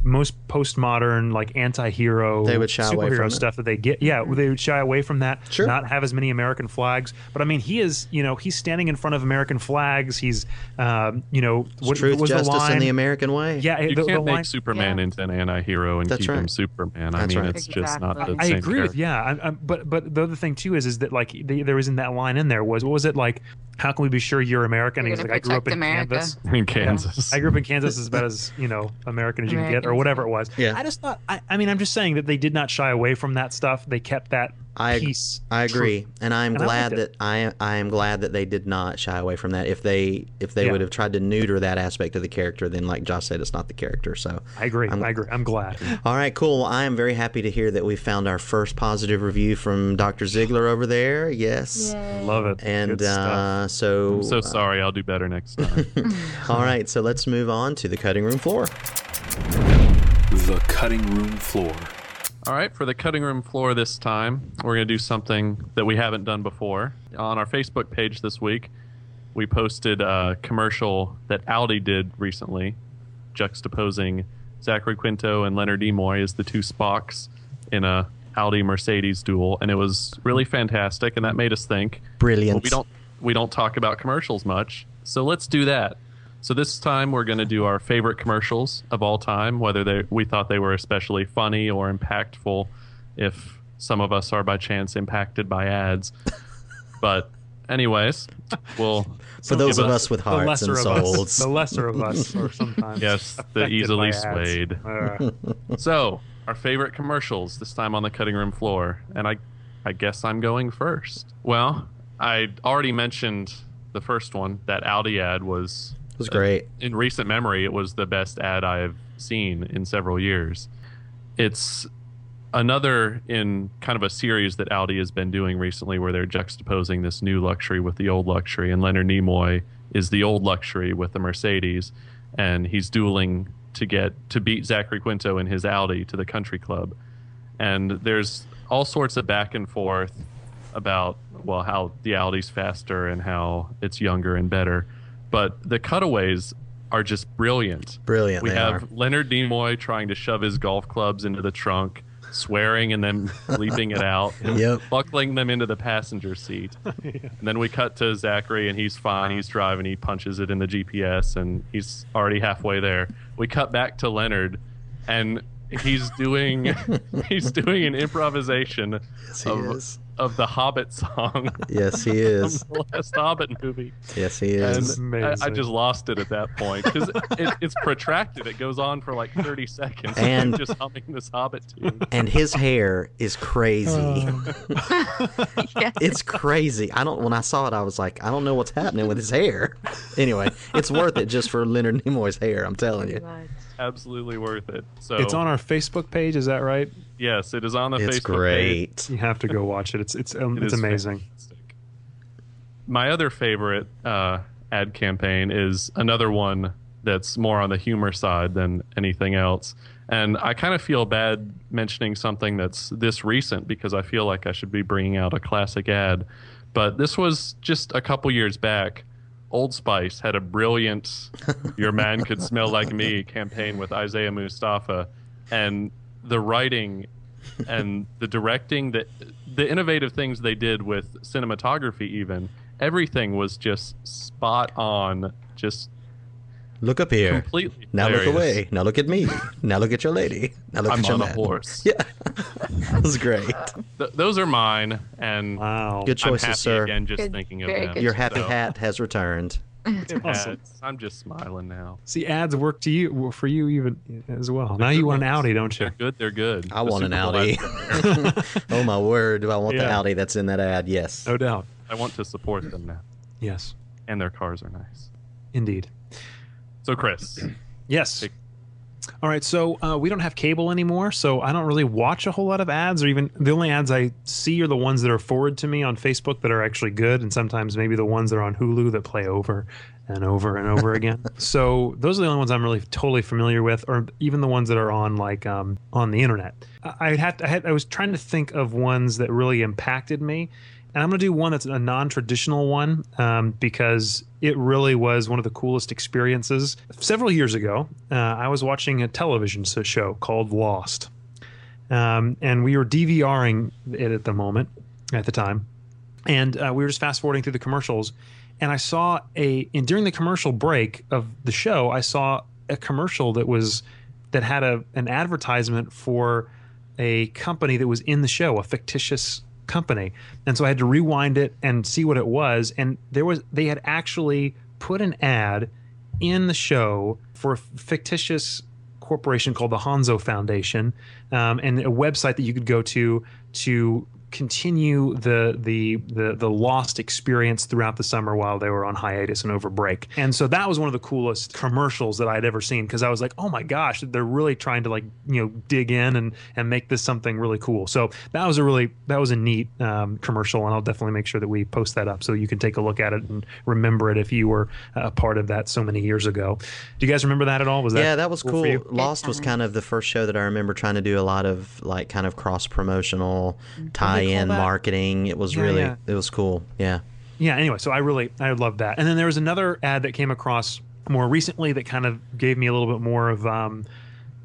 most postmodern like anti-hero They would shy away superhero from it. stuff that they get. Yeah, they would shy away from that. Sure. Not have as many American flags. But I mean, he is you know he's standing in front of American flags. He's um, you know what Truth, was justice, the line? and the American way. Yeah, You the, the can't line- make Superman into an anti-hero and That's keep him right. Superman. I That's mean, right. it's just not the I same agree with character. yeah, I, I, but but the other thing too is is that like the, there was in that line in there was what was it like? How can we be sure you're American? You're And he's like, I grew up in America. Kansas. In Kansas. I grew up in Kansas [LAUGHS] as about as you know American as you can get, or American. whatever it was. Yeah. I just thought. I, I mean, I'm just saying that they did not shy away from that stuff. They kept that I piece. I agree, and I'm And glad liked it. that I I am glad that they did not shy away from that. If they if they Yeah. would have tried to neuter that aspect of the character, then like Josh said, it's not the character. So I agree. I'm- i agree. I'm glad. [LAUGHS] all right, cool. Well, I am very happy to hear that we found our first positive review from Dr. Ziegler over there. Yes, Love it. and uh, so I'm so sorry. I'll do better next time. [LAUGHS] all right, so let's move on to the cutting room floor. The cutting room floor. All right, for the cutting room floor this time, we're going to do something that we haven't done before. On our Facebook page this week, we posted a commercial that Audi did recently, juxtaposing Zachary Quinto and Leonard Nimoy as the two Spocks in a Audi Mercedes duel, and it was really fantastic, and that made us think. Brilliant. Well, we don't we don't talk about commercials much, so let's do that. So this time we're going to do our favorite commercials of all time, whether they we thought they were especially funny or impactful. If some of us are by chance impacted by ads, [LAUGHS] but anyways, we'll For those of us with hearts and souls. the lesser of us, or sometimes yes, the affected easily swayed. Uh, So our favorite commercials this time on the cutting room floor, and I, I guess I'm going first. Well, I already mentioned the first one. That Audi ad was It was great. Uh, in recent memory. It was the best ad I've seen in several years. It's another in kind of a series that Audi has been doing recently, where they're juxtaposing this new luxury with the old luxury, and Leonard Nimoy is the old luxury with the Mercedes, and he's dueling to get to beat Zachary Quinto in his Audi to the country club. And there's all sorts of back and forth about well how the Audi's faster and how it's younger and better, but the cutaways are just brilliant. Brilliant. We they have are. Leonard Nimoy trying to shove his golf clubs into the trunk, swearing and then [LAUGHS] leaping it out, and Yep. buckling them into the passenger seat. [LAUGHS] And then we cut to Zachary, and he's fine. He's driving. He punches it in the GPS, and he's already halfway there. We cut back to Leonard, and he's doing [LAUGHS] he's doing an improvisation he of, is. Of the Hobbit song. Yes, he [LAUGHS] is. the last Hobbit movie. Yes, he is. And I, I just lost it at that point because it, it's protracted. It goes on for like 30 seconds. And- [LAUGHS] just humming this Hobbit tune. and his hair is crazy. Oh. [LAUGHS] Yeah. it's crazy. I don't. When I saw it, I was like, I don't know what's happening with his hair. Anyway, it's worth it just for Leonard Nimoy's hair. I'm telling you. Absolutely worth it. So it's on our Facebook page. Is that right? Yes, it is on the Facebook page. It's Facebook great. page. You have to go watch it. It's it's um, It it's amazing. fantastic. My other favorite uh, ad campaign is another one that's more on the humor side than anything else. And I kind of feel bad mentioning something that's this recent because I feel like I should be bringing out a classic ad. But this was just a couple years back. Old Spice had a brilliant [LAUGHS] Your Man Could Smell Like Me campaign with Isaiah Mustafa. And the writing and the directing, the, the innovative things they did with cinematography, even, everything was just spot on. Just Look up here. Completely Now look away. Now look at me. Now look at your lady. Now look I'm at your on a horse. [LAUGHS] Yeah, that was great. Th- those are mine. And wow. Good I'm choices, happy sir. again just Good- thinking of them. good Your happy So, hat has returned. Awesome. I'm just smiling now. See, ads work to you for you even as well. Now you want an Audi, don't you? They're good. They're good. I The want an Super Bowl Audi. [LAUGHS] oh my word! Do I want the Audi that's in that ad? Yes. No doubt. I want to support them now, Yes, and their cars are nice. indeed. So, Chris, Yes. Take- All right, so uh, we don't have cable anymore, so I don't really watch a whole lot of ads, or even the only ads I see are the ones that are forwarded to me on Facebook that are actually good, and sometimes maybe the ones that are on Hulu that play over and over and over [LAUGHS] again. So those are the only ones I'm really totally familiar with, or even the ones that are on like um, on the internet. I I had, I had I was trying to think of ones that really impacted me, and I'm going to do one that's a non-traditional one um, because it really was one of the coolest experiences. Several years ago, uh, I was watching a television show called Lost, um, and we were DVRing it at the moment, at the time, and uh, we were just fast forwarding through the commercials, and I saw a and during the commercial break of the show, I saw a commercial that was that had a an advertisement for a company that was in the show, a fictitious company. And so I had to rewind it and see what it was. And there was they had actually put an ad in the show for a fictitious corporation called the Hanso Foundation, um, and a website that you could go to to continue the the the the lost experience throughout the summer while they were on hiatus and over break. And so that was one of the coolest commercials that I'd ever seen because I was like, oh my gosh, they're really trying to like you know dig in and and make this something really cool. So that was a really that was a neat um, commercial, and I'll definitely make sure that we post that up so you can take a look at it and remember it if you were a part of that so many years ago. Do you guys remember that at all? Was that yeah, that was cool. cool. Lost was kind of the first show that I remember trying to do a lot of like kind of cross promotional tie in marketing. It was yeah, really yeah. it was cool. Yeah. Yeah. Anyway, so I really I love that. And then there was another ad that came across more recently that kind of gave me a little bit more of um,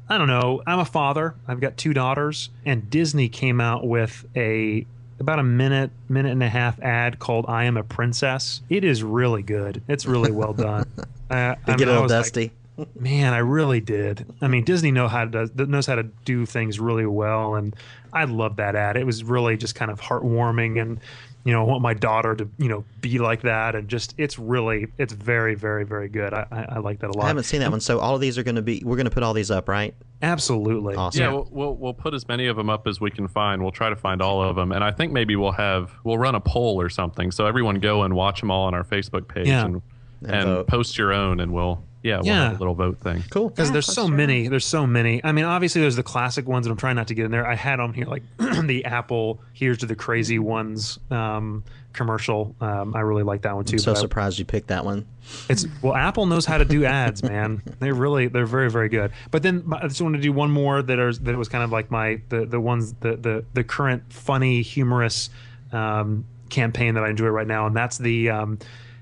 I don't know. I'm a father. I've got two daughters, and Disney came out with a about a minute, minute and a half ad called "I Am a Princess." It is really good. It's really well done. uh, [LAUGHS] I get a little dusty. Like, Man, I really did. I mean, Disney know how to knows how to do things really well, and I love that ad. It was really just kind of heartwarming, and you know, I want my daughter to you know be like that, and just it's really it's very very very good. I, I, I like that a lot. I haven't seen that one, so all of these are going to be we're going to put all these up, right? Absolutely. Awesome. Yeah, we'll, we'll, we'll put as many of them up as we can find. We'll try to find all of them, and I think maybe we'll have we'll run a poll or something, so everyone go and watch them all on our Facebook page yeah. and and, and post your own, and we'll yeah, we'll yeah. a little vote thing. Cool. Because yeah, there's so sure. many. There's so many. I mean, obviously there's the classic ones, and I'm trying not to get in there. I had on here like [CLEARS THROAT] the Apple "Here's to the Crazy Ones" um, commercial. Um, I really like that one too. I'm so surprised I, you picked that one. It's well, Apple knows how to do ads, man. [LAUGHS] They're really, they're very, very good. But then I just want to do one more that are that was kind of like my the the ones the the the current funny, humorous um, campaign that I enjoy right now, and that's the.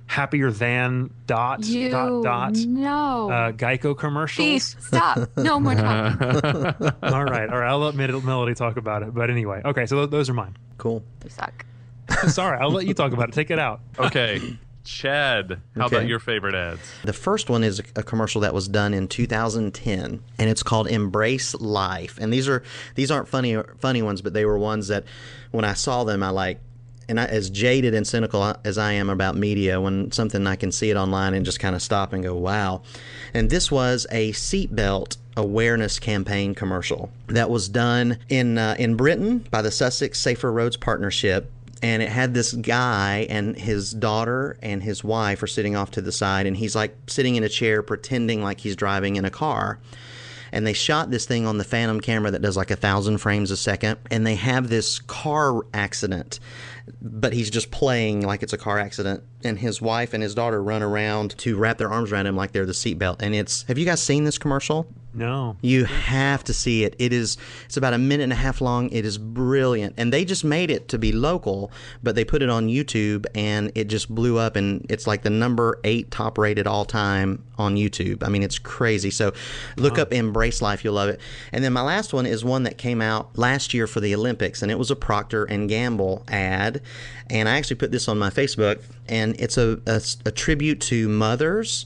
Happier than dot you, dot dot no uh, Geico commercials. Please stop. No more talking. [LAUGHS] all right, all right. I'll let Melody talk about it. But anyway, okay. So th- those are mine. Cool. You suck. [LAUGHS] Sorry, I'll let you talk about it. Take it out. Okay. Chad, how okay. about your favorite ads? The first one is a commercial that was done in 2010, and it's called "Embrace Life." And these are these aren't funny funny ones, but they were ones that when I saw them, I like and I, as jaded and cynical as I am about media, when something I can see it online and just kind of stop and go, wow. And this was a seatbelt awareness campaign commercial that was done in uh, in Britain by the Sussex Safer Roads Partnership. And it had this guy and his daughter and his wife are sitting off to the side, and he's like sitting in a chair pretending like he's driving in a car and they shot this thing on the Phantom camera that does like a thousand frames a second, and they have this car accident but he's just playing like it's a car accident. And his wife and his daughter run around to wrap their arms around him like they're the seatbelt. And it's have you guys seen this commercial? No. You have to see it. It is it's about a minute and a half long. It is brilliant. And they just made it to be local, but they put it on YouTube and it just blew up and it's like the number 8 top rated all time on YouTube. I mean, it's crazy. So look wow. up Embrace Life, you'll love it. And then my last one is one that came out last year for the Olympics and it was a Procter and Gamble ad and I actually put this on my Facebook and it's a, a, a tribute to mothers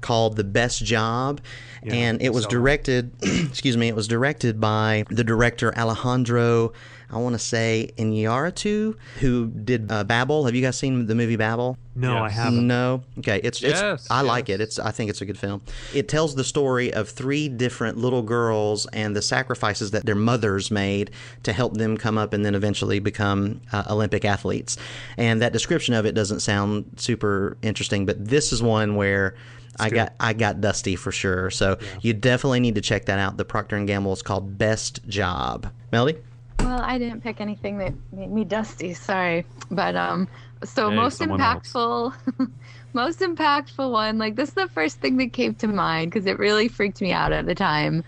called The Best Job yeah, and it was so. directed [CLEARS THROAT] excuse me it was directed by the director Alejandro I want to say Iñárritu who did uh, Babel have you guys seen the movie Babel no yes. I haven't. No? Okay it's yes, it's I yes. like it. It's I think it's a good film. It tells the story of three different little girls and the sacrifices that their mothers made to help them come up and then eventually become uh, Olympic athletes. And that description of it doesn't sound super interesting but this is one where I got I got dusty for sure. So yeah. you definitely need to check that out. The Procter and Gamble is called Best Job. Melody. Well, I didn't pick anything that made me dusty. Sorry, but um, so hey, most impactful, [LAUGHS] most impactful one. Like this is the first thing that came to mind because it really freaked me out at the time.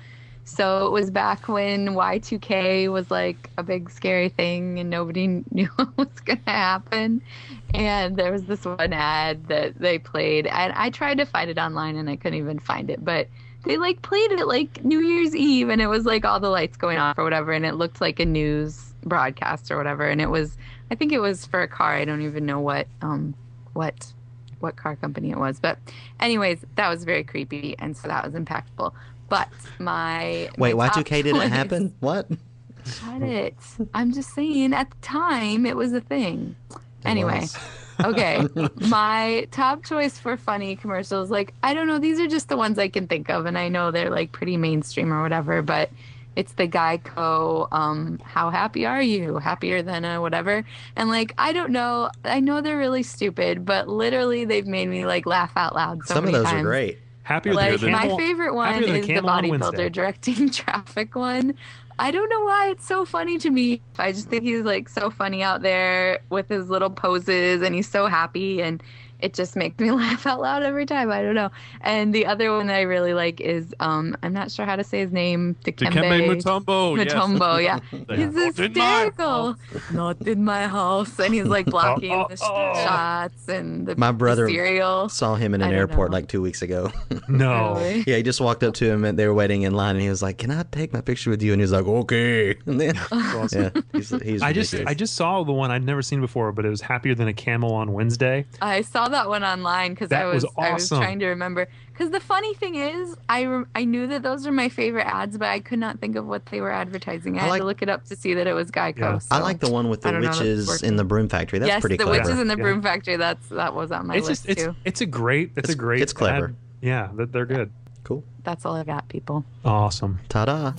So it was back when Y2K was like a big scary thing and nobody [LAUGHS] knew what was going to happen. And there was this one ad that they played, and I tried to find it online and I couldn't even find it, but they like played it like New Year's Eve and it was like all the lights going off or whatever and it looked like a news broadcast or whatever and it was I think it was for a car. I don't even know what um what what car company it was. But anyways, that was very creepy and so that was impactful. But my Wait, my Y2K didn't happen? [LAUGHS] What? Shut it. I'm just saying at the time it was a thing. Anyway. okay. [LAUGHS] My top choice for funny commercials, like, I don't know, these are just the ones I can think of, and I know they're like pretty mainstream or whatever, but it's the Geico, um, how happy are you? Happier than a whatever. And like, I don't know, I know they're really stupid, but literally they've made me like laugh out loud so Some of those times. are great. Happier Like than my favorite one is the Camel on Wednesday. bodybuilder directing [LAUGHS] traffic one. I don't know why it's so funny to me. I just think he's like so funny out there with his little poses and he's so happy and it just makes me [LAUGHS] laugh out loud every time. I don't know. And the other one that I really like is um I'm not sure how to say his name. Dikembe Dikembe Mutombo, yes. Mutombo, yeah. [LAUGHS] Yeah. He's Not in hysterical. Not in my house. And he's like blocking [LAUGHS] Oh, the shots and the, My the brother cereal. saw him in an airport know. like two weeks ago. No. Really? yeah, he just walked up to him and they were waiting in line and he was like, Can I take my picture with you? And he was like, Okay. And then, yeah, he's, he's I just. I just saw the one I'd never seen before, but it was happier than a camel on Wednesday. I saw that one online because I That was was, I was trying to remember. Because the funny thing is, I rem- I knew that those were my favorite ads, but I could not think of what they were advertising. I, I had like- to look it up to see that it was Geico. Yeah. I like the one with the I don't know if it's witches in the broom factory. That's yes, pretty the clever. The witches in the Yeah. broom factory. That's that was on my it's list just it's too. it's a great it's, a great it's clever. ad. Yeah, they're good. cool. That's all I got, people. Awesome. Ta-da.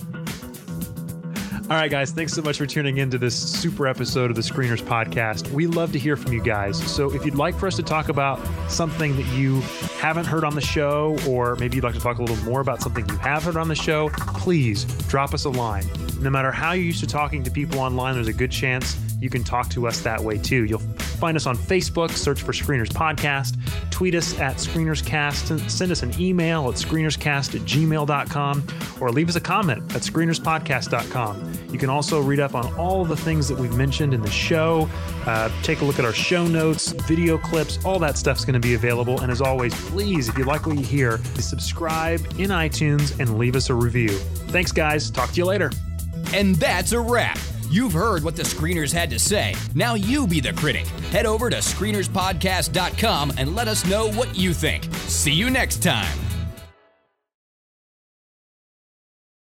All right, guys, thanks so much for tuning in to this super episode of the Screeners Podcast. We love to hear from you guys. So if you'd like for us to talk about something that you haven't heard on the show, or maybe you'd like to talk a little more about something you have heard on the show, please drop us a line. No matter how you're used to talking to people online, there's a good chance you can talk to us that way too. You'll find us on Facebook, search for Screeners Podcast, tweet us at ScreenersCast, send us an email at screenerscast at gmail.com, or leave us a comment at screenerspodcast.com. You can also read up on all the things that we've mentioned in the show, uh, take a look at our show notes, video clips, all that stuff's going to be available. And as always, please, if you like what you hear, subscribe in iTunes and leave us a review. Thanks, guys. Talk to you later. And that's a wrap. You've heard what the screeners had to say. Now you be the critic. Head over to screenerspodcast.com and let us know what you think. See you next time.